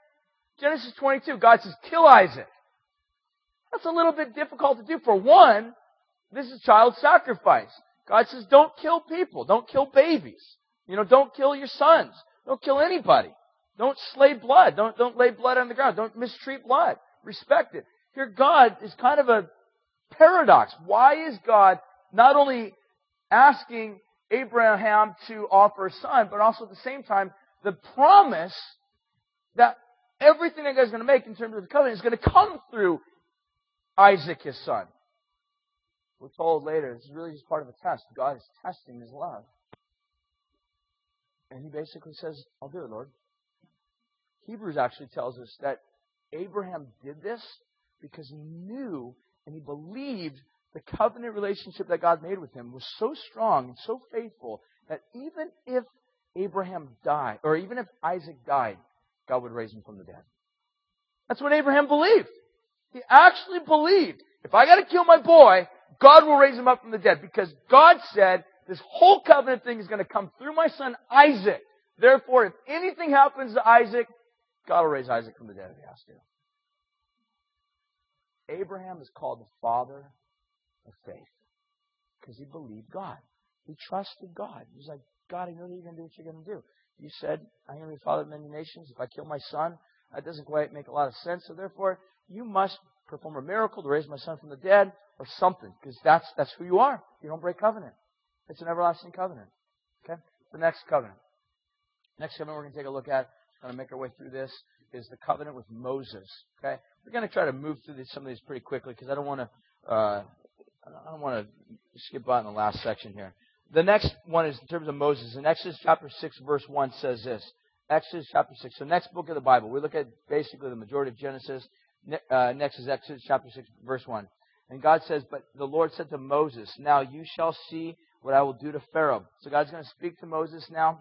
Genesis 22, God says, kill Isaac. That's a little bit difficult to do. For one, this is child sacrifice. God says, don't kill people. Don't kill babies. You know, don't kill your sons. Don't kill anybody. Don't slay blood. Don't, don't lay blood on the ground. Don't mistreat blood. Respect it. Here, God is kind of a paradox. Why is God not only asking Abraham to offer a son, but also at the same time, the promise that everything that God's going to make in terms of the covenant is going to come through Isaac, his son. We're told later, this is really just part of a test. God is testing his love. And he basically says, I'll do it, Lord. Hebrews actually tells us that Abraham did this because he knew and he believed the covenant relationship that God made with him was so strong and so faithful that even if Abraham died, or even if Isaac died, God would raise him from the dead. That's what Abraham believed. He actually believed, if I gotta kill my boy, God will raise him up from the dead because God said this whole covenant thing is gonna come through my son Isaac. Therefore, if anything happens to Isaac, God will raise Isaac from the dead if he has to. Abraham is called the father of faith because he believed God. He trusted God. He's like, God, I know that you're going to do what you're going to do. You said, I'm going to be the father of many nations. If I kill my son, that doesn't quite make a lot of sense. So therefore, you must perform a miracle to raise my son from the dead or something because that's, that's who you are. You don't break covenant. It's an everlasting covenant. Okay? The next covenant. Next covenant we're going to take a look at, going to make our way through this, is the covenant with Moses. Okay? We're going to try to move through these, some of these pretty quickly because I don't want to uh, I don't want to skip by in the last section here. The next one is in terms of Moses. In Exodus chapter 6, verse 1 says this. Exodus chapter 6. So next book of the Bible. We look at basically the majority of Genesis. Uh, next is Exodus chapter 6, verse 1. And God says, But the Lord said to Moses, Now you shall see what I will do to Pharaoh. So God's going to speak to Moses now.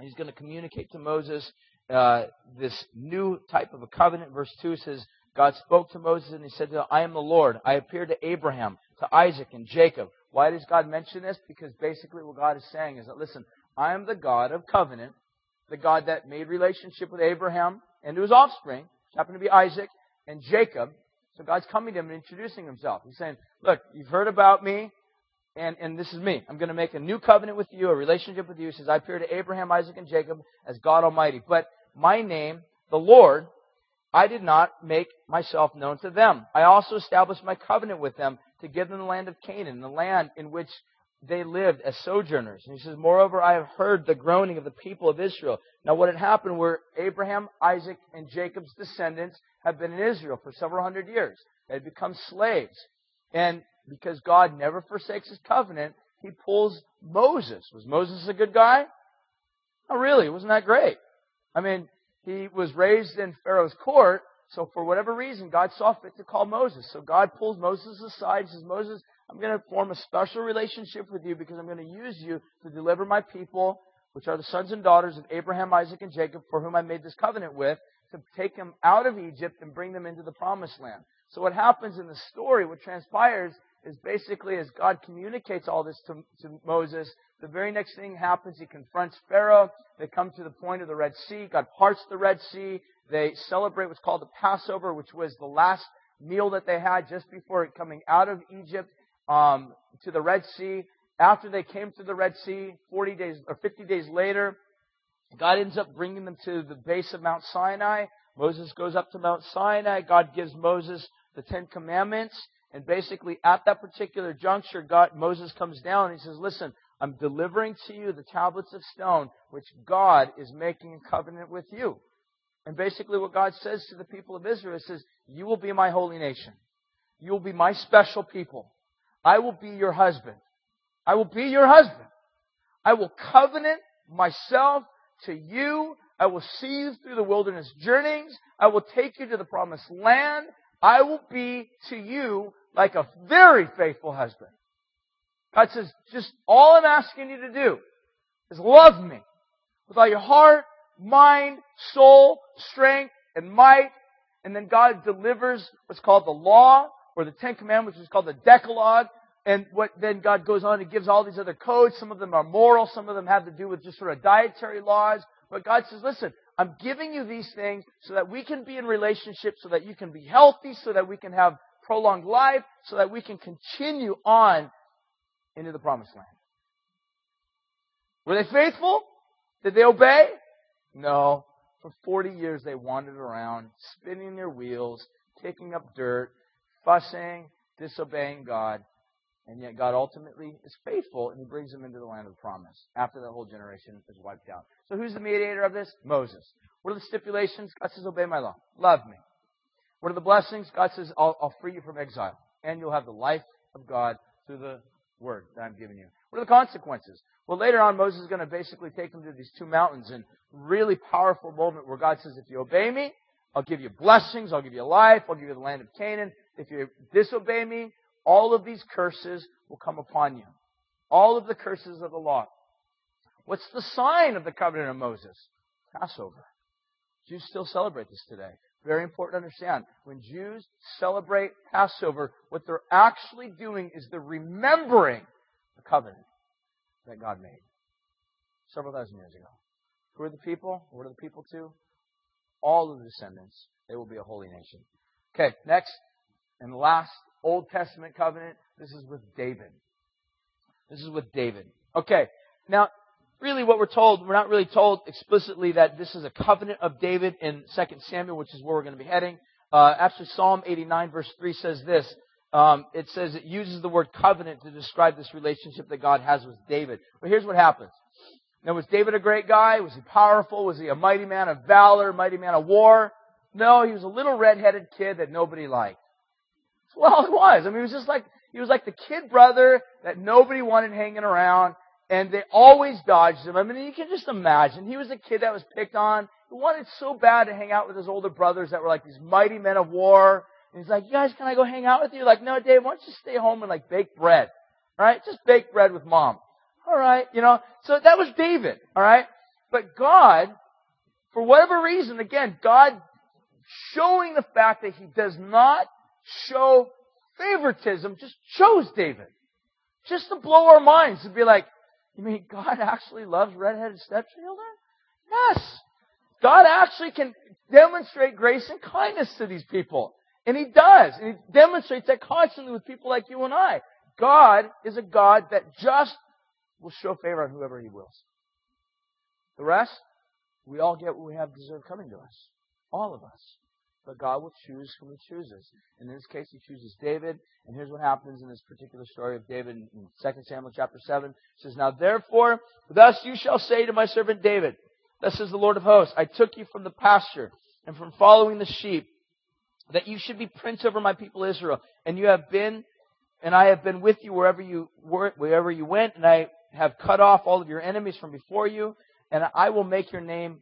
He's going to communicate to Moses uh, this new type of a covenant. Verse 2 says, God spoke to Moses and he said to him, I am the Lord. I appeared to Abraham, to Isaac, and Jacob. Why does God mention this? Because basically what God is saying is that, listen, I am the God of covenant, the God that made relationship with Abraham and to his offspring, which happened to be Isaac and Jacob. So God's coming to him and introducing himself. He's saying, look, you've heard about me, and, and this is me. I'm going to make a new covenant with you, a relationship with you. He says, I appear to Abraham, Isaac, and Jacob as God Almighty. But my name, the Lord, I did not make myself known to them. I also established my covenant with them to give them the land of Canaan, the land in which they lived as sojourners. And he says, Moreover, I have heard the groaning of the people of Israel. Now, what had happened were Abraham, Isaac, and Jacob's descendants had been in Israel for several hundred years. They had become slaves. And because God never forsakes his covenant, he pulls Moses. Was Moses a good guy? Oh, really? Wasn't that great? I mean, he was raised in Pharaoh's court, so for whatever reason, God saw fit to call Moses. So God pulls Moses aside and says, Moses, I'm going to form a special relationship with you because I'm going to use you to deliver my people, which are the sons and daughters of Abraham, Isaac, and Jacob, for whom I made this covenant with, to take them out of Egypt and bring them into the promised land. So what happens in the story, what transpires, is basically as God communicates all this to, to Moses, the very next thing happens. He confronts Pharaoh. They come to the point of the Red Sea. God parts the Red Sea. They celebrate what's called the Passover, which was the last meal that they had just before coming out of Egypt um, to the Red Sea. After they came to the Red Sea, 40 days or 50 days later, God ends up bringing them to the base of Mount Sinai. Moses goes up to Mount Sinai. God gives Moses the Ten Commandments. And basically, at that particular juncture, God, Moses comes down and he says, Listen, I'm delivering to you the tablets of stone, which God is making a covenant with you. And basically, what God says to the people of Israel is, You will be my holy nation. You will be my special people. I will be your husband. I will be your husband. I will covenant myself to you. I will see you through the wilderness journeys. I will take you to the promised land. I will be to you like a very faithful husband. God says, just all I'm asking you to do is love me with all your heart, mind, soul, strength, and might. And then God delivers what's called the law, or the Ten Commandments, which is called the Decalogue. And what then God goes on and gives all these other codes. Some of them are moral, some of them have to do with just sort of dietary laws. But God says, listen, I'm giving you these things so that we can be in relationship, so that you can be healthy, so that we can have prolonged life, so that we can continue on into the promised land. Were they faithful? Did they obey? No. For 40 years they wandered around, spinning their wheels, kicking up dirt, fussing, disobeying God. And yet God ultimately is faithful and he brings them into the land of promise after that whole generation is wiped out. So who's the mediator of this? Moses. What are the stipulations? God says, obey my law. Love me. What are the blessings? God says, I'll, I'll free you from exile. And you'll have the life of God through the word that I'm giving you. What are the consequences? Well, later on, Moses is going to basically take them to these two mountains and really powerful moment where God says, if you obey me, I'll give you blessings, I'll give you life, I'll give you the land of Canaan. If you disobey me, all of these curses will come upon you. All of the curses of the law. What's the sign of the covenant of Moses? Passover. Jews still celebrate this today. Very important to understand. When Jews celebrate Passover, what they're actually doing is they're remembering the covenant that God made several thousand years ago. Who are the people? What are the people to? All of the descendants. They will be a holy nation. Okay, next and last Old Testament covenant. This is with David. This is with David. Okay, now really what we're told, we're not really told explicitly that this is a covenant of David in 2 Samuel, which is where we're going to be heading. Uh, actually, Psalm 89 verse 3 says this. Um, it says it uses the word covenant to describe this relationship that God has with David. But here's what happens. Now, was David a great guy? Was he powerful? Was he a mighty man of valor, mighty man of war? No, he was a little red-headed kid that nobody liked. Well, it was. I mean, he was just like, he was like the kid brother that nobody wanted hanging around and they always dodged him. I mean, you can just imagine. He was a kid that was picked on. He wanted so bad to hang out with his older brothers that were like these mighty men of war. And he's like, you guys, can I go hang out with you? Like, no, Dave, why don't you stay home and like bake bread? All right? Just bake bread with mom. All right, you know. So that was David, all right? But God, for whatever reason, again, God showing the fact that He does not show favoritism, just chose David. Just to blow our minds to be like, you mean God actually loves redheaded stepchildren? Yes. God actually can demonstrate grace and kindness to these people. And He does. And He demonstrates that constantly with people like you and I. God is a God that just will show favor on whoever He wills. The rest, we all get what we have deserved coming to us. All of us. But God will choose whom He chooses. And in this case, He chooses David. And here's what happens in this particular story of David in 2 Samuel chapter 7. It says, Now therefore, thus you shall say to my servant David, Thus says the Lord of hosts, I took you from the pasture and from following the sheep, that you should be prince over my people Israel. And you have been, and I have been with you wherever you were, wherever you went, and I have cut off all of your enemies from before you, and I will make your name,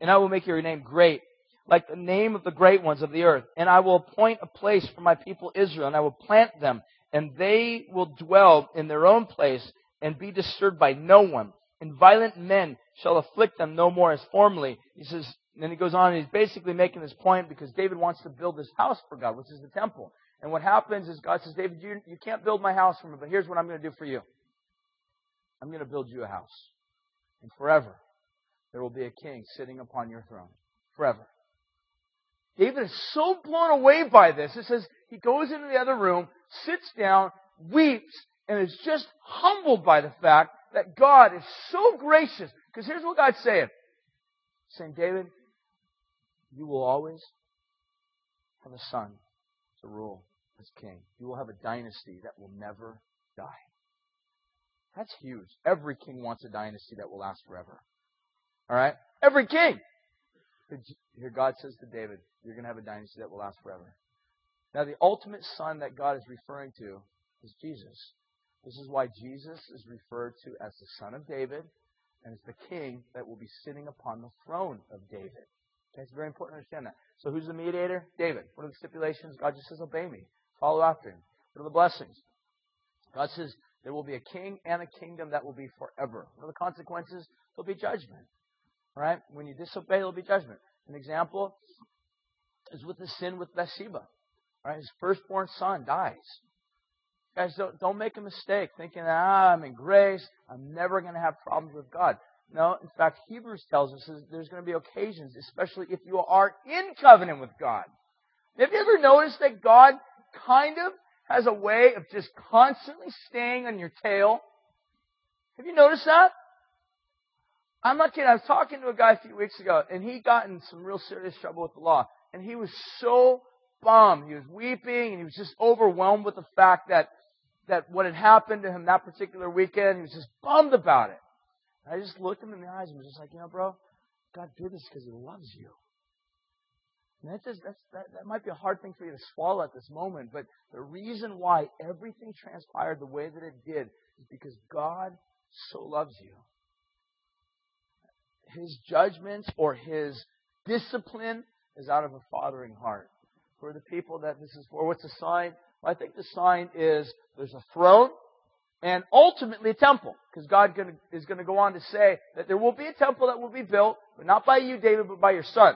and I will make your name great, like the name of the great ones of the earth. And I will appoint a place for my people Israel, and I will plant them, and they will dwell in their own place and be disturbed by no one. And violent men shall afflict them no more as formerly. He says, and then he goes on and he's basically making this point because David wants to build this house for God, which is the temple. And what happens is God says, David, you, you can't build my house for me, but here's what I'm going to do for you. I'm going to build you a house. And forever, there will be a king sitting upon your throne. Forever. David is so blown away by this. It says he goes into the other room, sits down, weeps, and is just humbled by the fact that God is so gracious. Because here's what God's saying. saying, David, you will always have a son to rule as king. You will have a dynasty that will never die. That's huge. Every king wants a dynasty that will last forever. Alright? Every king! Here God says to David, you're going to have a dynasty that will last forever. Now, the ultimate son that God is referring to is Jesus. This is why Jesus is referred to as the son of David and as the king that will be sitting upon the throne of David. Okay, it's very important to understand that. So who's the mediator? David. What are the stipulations? God just says, obey me. Follow after him. What are the blessings? God says, there will be a king and a kingdom that will be forever. What are the consequences? There'll be judgment. Right? When you disobey, there'll be judgment. An example is with the sin with Bathsheba. Right? His firstborn son dies. Guys, don't, don't make a mistake thinking, ah, I'm in grace. I'm never going to have problems with God. No, in fact, Hebrews tells us there's going to be occasions, especially if you are in covenant with God. Have you ever noticed that God kind of has a way of just constantly staying on your tail? Have you noticed that? I'm not kidding. I was talking to a guy a few weeks ago, and he got in some real serious trouble with the law. And he was so bummed. He was weeping, and he was just overwhelmed with the fact that, that what had happened to him that particular weekend, he was just bummed about it. And I just looked him in the eyes and was just like, you know, bro, God did this because he loves you. And that, just, that's, that, that might be a hard thing for you to swallow at this moment, but the reason why everything transpired the way that it did is because God so loves you his judgments or his discipline is out of a fathering heart. For the people that this is for, what's the sign? Well, I think the sign is there's a throne and ultimately a temple. Because God is going to go on to say that there will be a temple that will be built, but not by you, David, but by your son.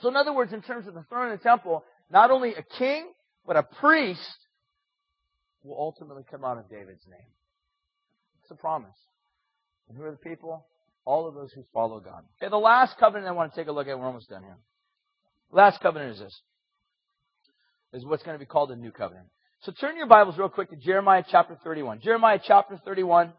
So in other words, in terms of the throne and the temple, not only a king, but a priest will ultimately come out of David's name. It's a promise. And who are the people? All of those who follow God. Okay, the last covenant I want to take a look at, we're almost done here. last covenant is this. Is what's going to be called a new covenant. So turn your Bibles real quick to Jeremiah chapter 31. Jeremiah chapter 31.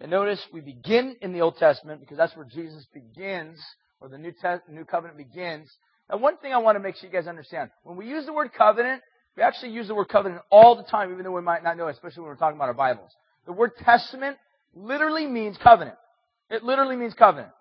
And notice we begin in the Old Testament because that's where Jesus begins, or the New, Te- New Covenant begins. Now, one thing I want to make sure you guys understand. When we use the word covenant, we actually use the word covenant all the time, even though we might not know, especially when we're talking about our Bibles. The word testament literally means covenant. It literally means covenant.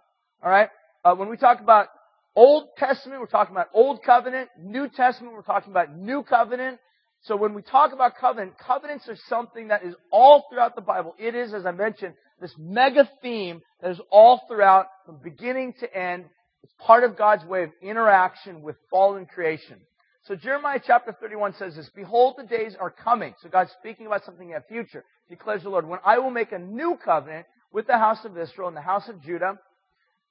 Alright? Uh, when we talk about Old Testament, we're talking about Old Covenant. New Testament, we're talking about New Covenant. So when we talk about covenant, covenants are something that is all throughout the Bible. It is, as I mentioned, this mega theme that is all throughout from beginning to end. It's part of God's way of interaction with fallen creation. So Jeremiah chapter 31 says this, Behold, the days are coming. So God's speaking about something in the future. Declares the Lord, when I will make a new covenant with the house of Israel and the house of Judah.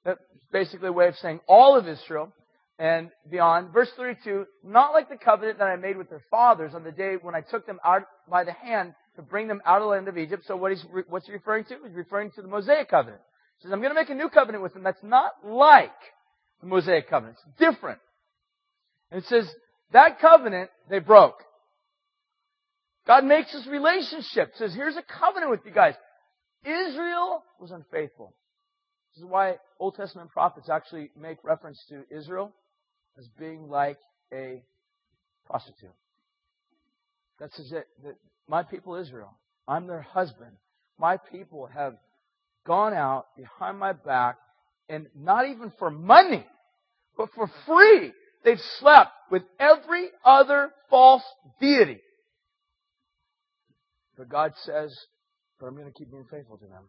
That's basically a way of saying all of Israel and beyond. Verse 32, not like the covenant that I made with their fathers on the day when I took them out by the hand to bring them out of the land of Egypt. So what he's, what's he referring to? He's referring to the Mosaic covenant. He says, I'm going to make a new covenant with them that's not like the Mosaic covenant. It's different. And it says, that covenant they broke. God makes this relationship. Says, here's a covenant with you guys. Israel was unfaithful. This is why Old Testament prophets actually make reference to Israel as being like a prostitute. That says that, that my people Israel, I'm their husband. My people have gone out behind my back and not even for money, but for free. They've slept with every other false deity. But God says, but I'm going to keep being faithful to them.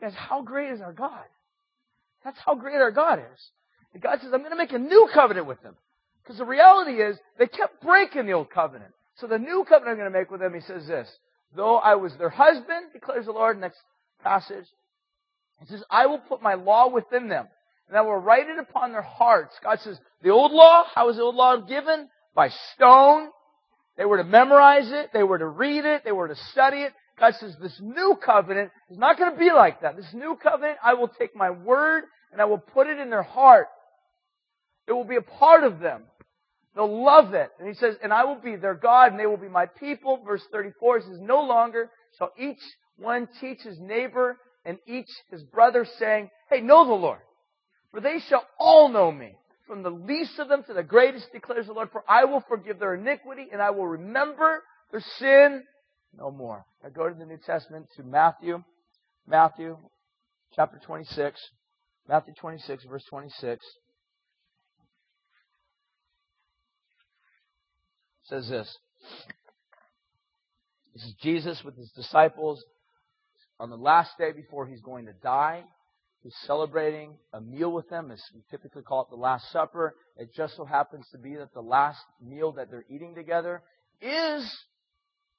Guys, how great is our God? That's how great our God is. And God says, I'm going to make a new covenant with them. Because the reality is, they kept breaking the old covenant. So the new covenant I'm going to make with them, he says this. Though I was their husband, declares the Lord, next passage. He says, I will put my law within them, and I will write it upon their hearts. God says, the old law, how was the old law given? By stone. They were to memorize it. They were to read it. They were to study it. God says this new covenant is not going to be like that. This new covenant, I will take my word and I will put it in their heart. It will be a part of them. They'll love it. And he says, and I will be their God and they will be my people. Verse 34 says, no longer shall each one teach his neighbor and each his brother saying, hey, know the Lord. For they shall all know me from the least of them to the greatest, declares the Lord, for I will forgive their iniquity and I will remember their sin no more. Now go to the New Testament to Matthew, Matthew chapter 26, Matthew 26, verse 26. says this. This is Jesus with his disciples on the last day before he's going to die. He's celebrating a meal with them, as we typically call it the Last Supper. It just so happens to be that the last meal that they're eating together is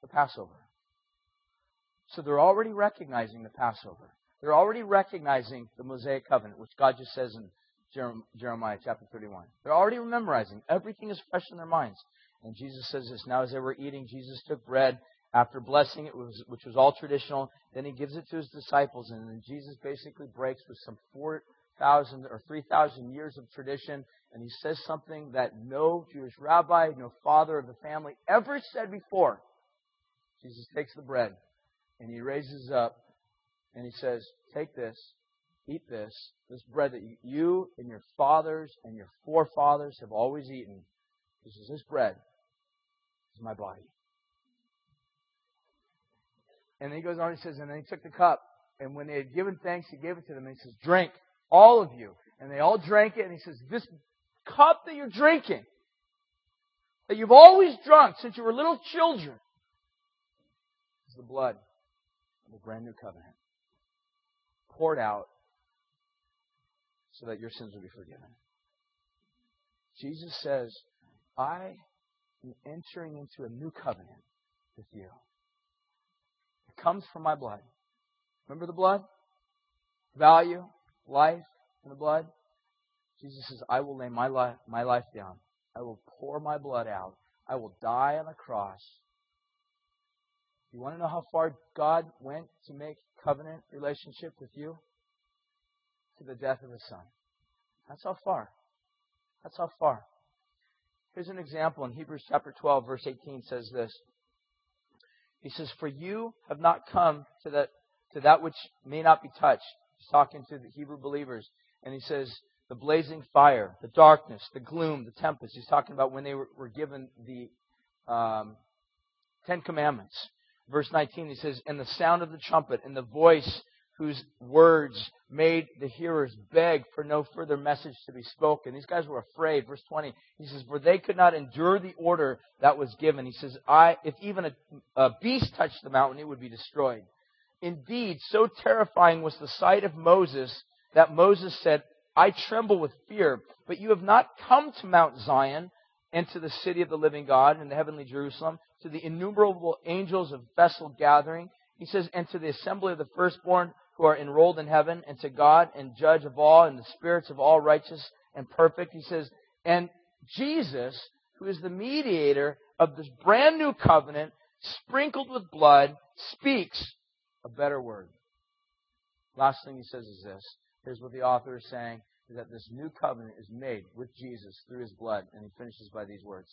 the Passover. So they're already recognizing the Passover. They're already recognizing the Mosaic covenant, which God just says in Jeremiah chapter 31. They're already memorizing. Everything is fresh in their minds. And Jesus says this. Now as they were eating, Jesus took bread after blessing it, which was all traditional. Then he gives it to his disciples, and then Jesus basically breaks with some 4,000 or 3,000 years of tradition, and he says something that no Jewish rabbi, no father of the family ever said before. Jesus takes the bread, and he raises up, and he says, Take this, eat this, this bread that you and your fathers and your forefathers have always eaten. This is This bread This is my body. And then he goes on, and he says, and then he took the cup, and when they had given thanks, he gave it to them, and he says, Drink, all of you. And they all drank it, and he says, This cup that you're drinking, that you've always drunk since you were little children, is the blood of the brand new covenant. Poured out so that your sins will be forgiven. Jesus says, I am entering into a new covenant with you comes from my blood. Remember the blood? Value, life in the blood. Jesus says, I will lay my life, my life down. I will pour my blood out. I will die on the cross. You want to know how far God went to make covenant relationship with you? To the death of his son. That's how far. That's how far. Here's an example in Hebrews chapter 12, verse 18 says this. He says, For you have not come to that, to that which may not be touched. He's talking to the Hebrew believers. And he says, the blazing fire, the darkness, the gloom, the tempest. He's talking about when they were, were given the um, Ten Commandments. Verse 19, he says, And the sound of the trumpet, and the voice whose words made the hearers beg for no further message to be spoken. These guys were afraid. Verse 20, he says, For they could not endure the order that was given. He says, I, if even a, a beast touched the mountain, it would be destroyed. Indeed, so terrifying was the sight of Moses that Moses said, I tremble with fear. But you have not come to Mount Zion and to the city of the living God and the heavenly Jerusalem, to the innumerable angels of festal gathering. He says, and to the assembly of the firstborn who are enrolled in heaven, and to God and judge of all, and the spirits of all righteous and perfect. He says, and Jesus, who is the mediator of this brand new covenant, sprinkled with blood, speaks a better word. Last thing he says is this. Here's what the author is saying is that this new covenant is made with Jesus through his blood. And he finishes by these words.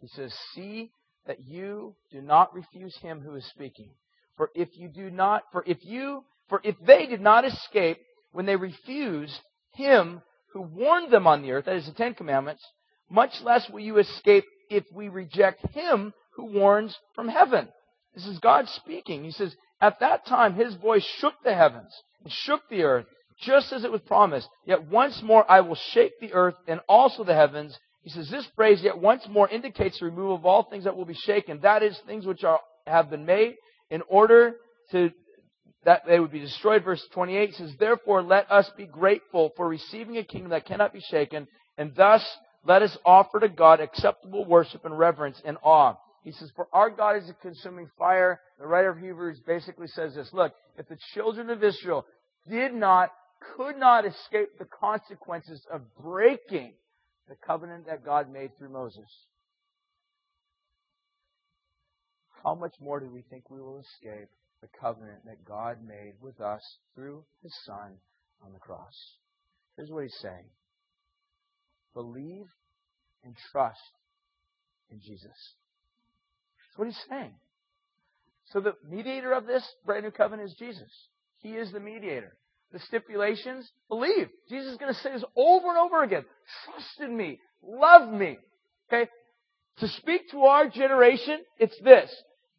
He says, See that you do not refuse him who is speaking. For if you do not, for if you, for if they did not escape when they refused him who warned them on the earth, that is the Ten Commandments, much less will you escape if we reject him who warns from heaven. This is God speaking. He says, At that time his voice shook the heavens and shook the earth, just as it was promised. Yet once more I will shake the earth and also the heavens. He says, This phrase, yet once more, indicates the removal of all things that will be shaken. That is, things which are, have been made in order to that they would be destroyed. Verse 28 says, Therefore let us be grateful for receiving a kingdom that cannot be shaken, and thus let us offer to God acceptable worship and reverence and awe. He says, For our God is a consuming fire. The writer of Hebrews basically says this Look, if the children of Israel did not, could not escape the consequences of breaking the covenant that God made through Moses, how much more do we think we will escape the covenant that God made with us through His Son on the cross? Here's what He's saying Believe and trust in Jesus. That's what he's saying. So the mediator of this brand new covenant is Jesus. He is the mediator. The stipulations, believe. Jesus is going to say this over and over again. Trust in me. Love me. Okay? To speak to our generation, it's this.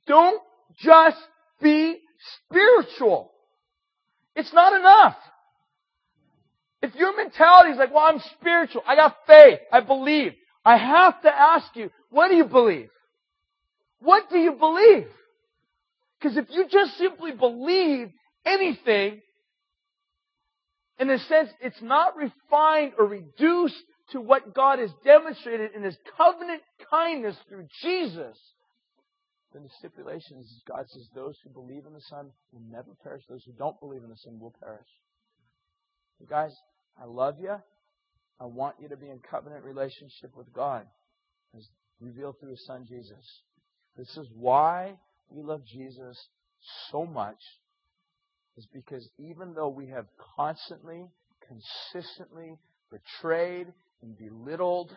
Don't just be spiritual. It's not enough. If your mentality is like, well, I'm spiritual, I got faith, I believe, I have to ask you, what do you believe? What do you believe? Because if you just simply believe anything, in a sense, it's not refined or reduced to what God has demonstrated in His covenant kindness through Jesus, then the stipulation is God says those who believe in the Son will never perish. Those who don't believe in the Son will perish. You guys, I love you. I want you to be in covenant relationship with God as revealed through His Son Jesus. This is why we love Jesus so much, is because even though we have constantly, consistently betrayed and belittled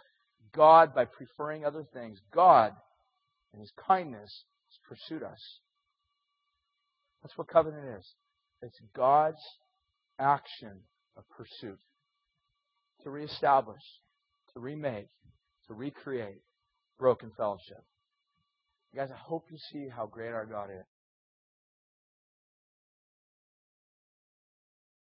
God by preferring other things, God, in His kindness, has pursued us. That's what covenant is. It's God's action of pursuit to reestablish, to remake, to recreate broken fellowship. Guys, I hope you see how great our God is.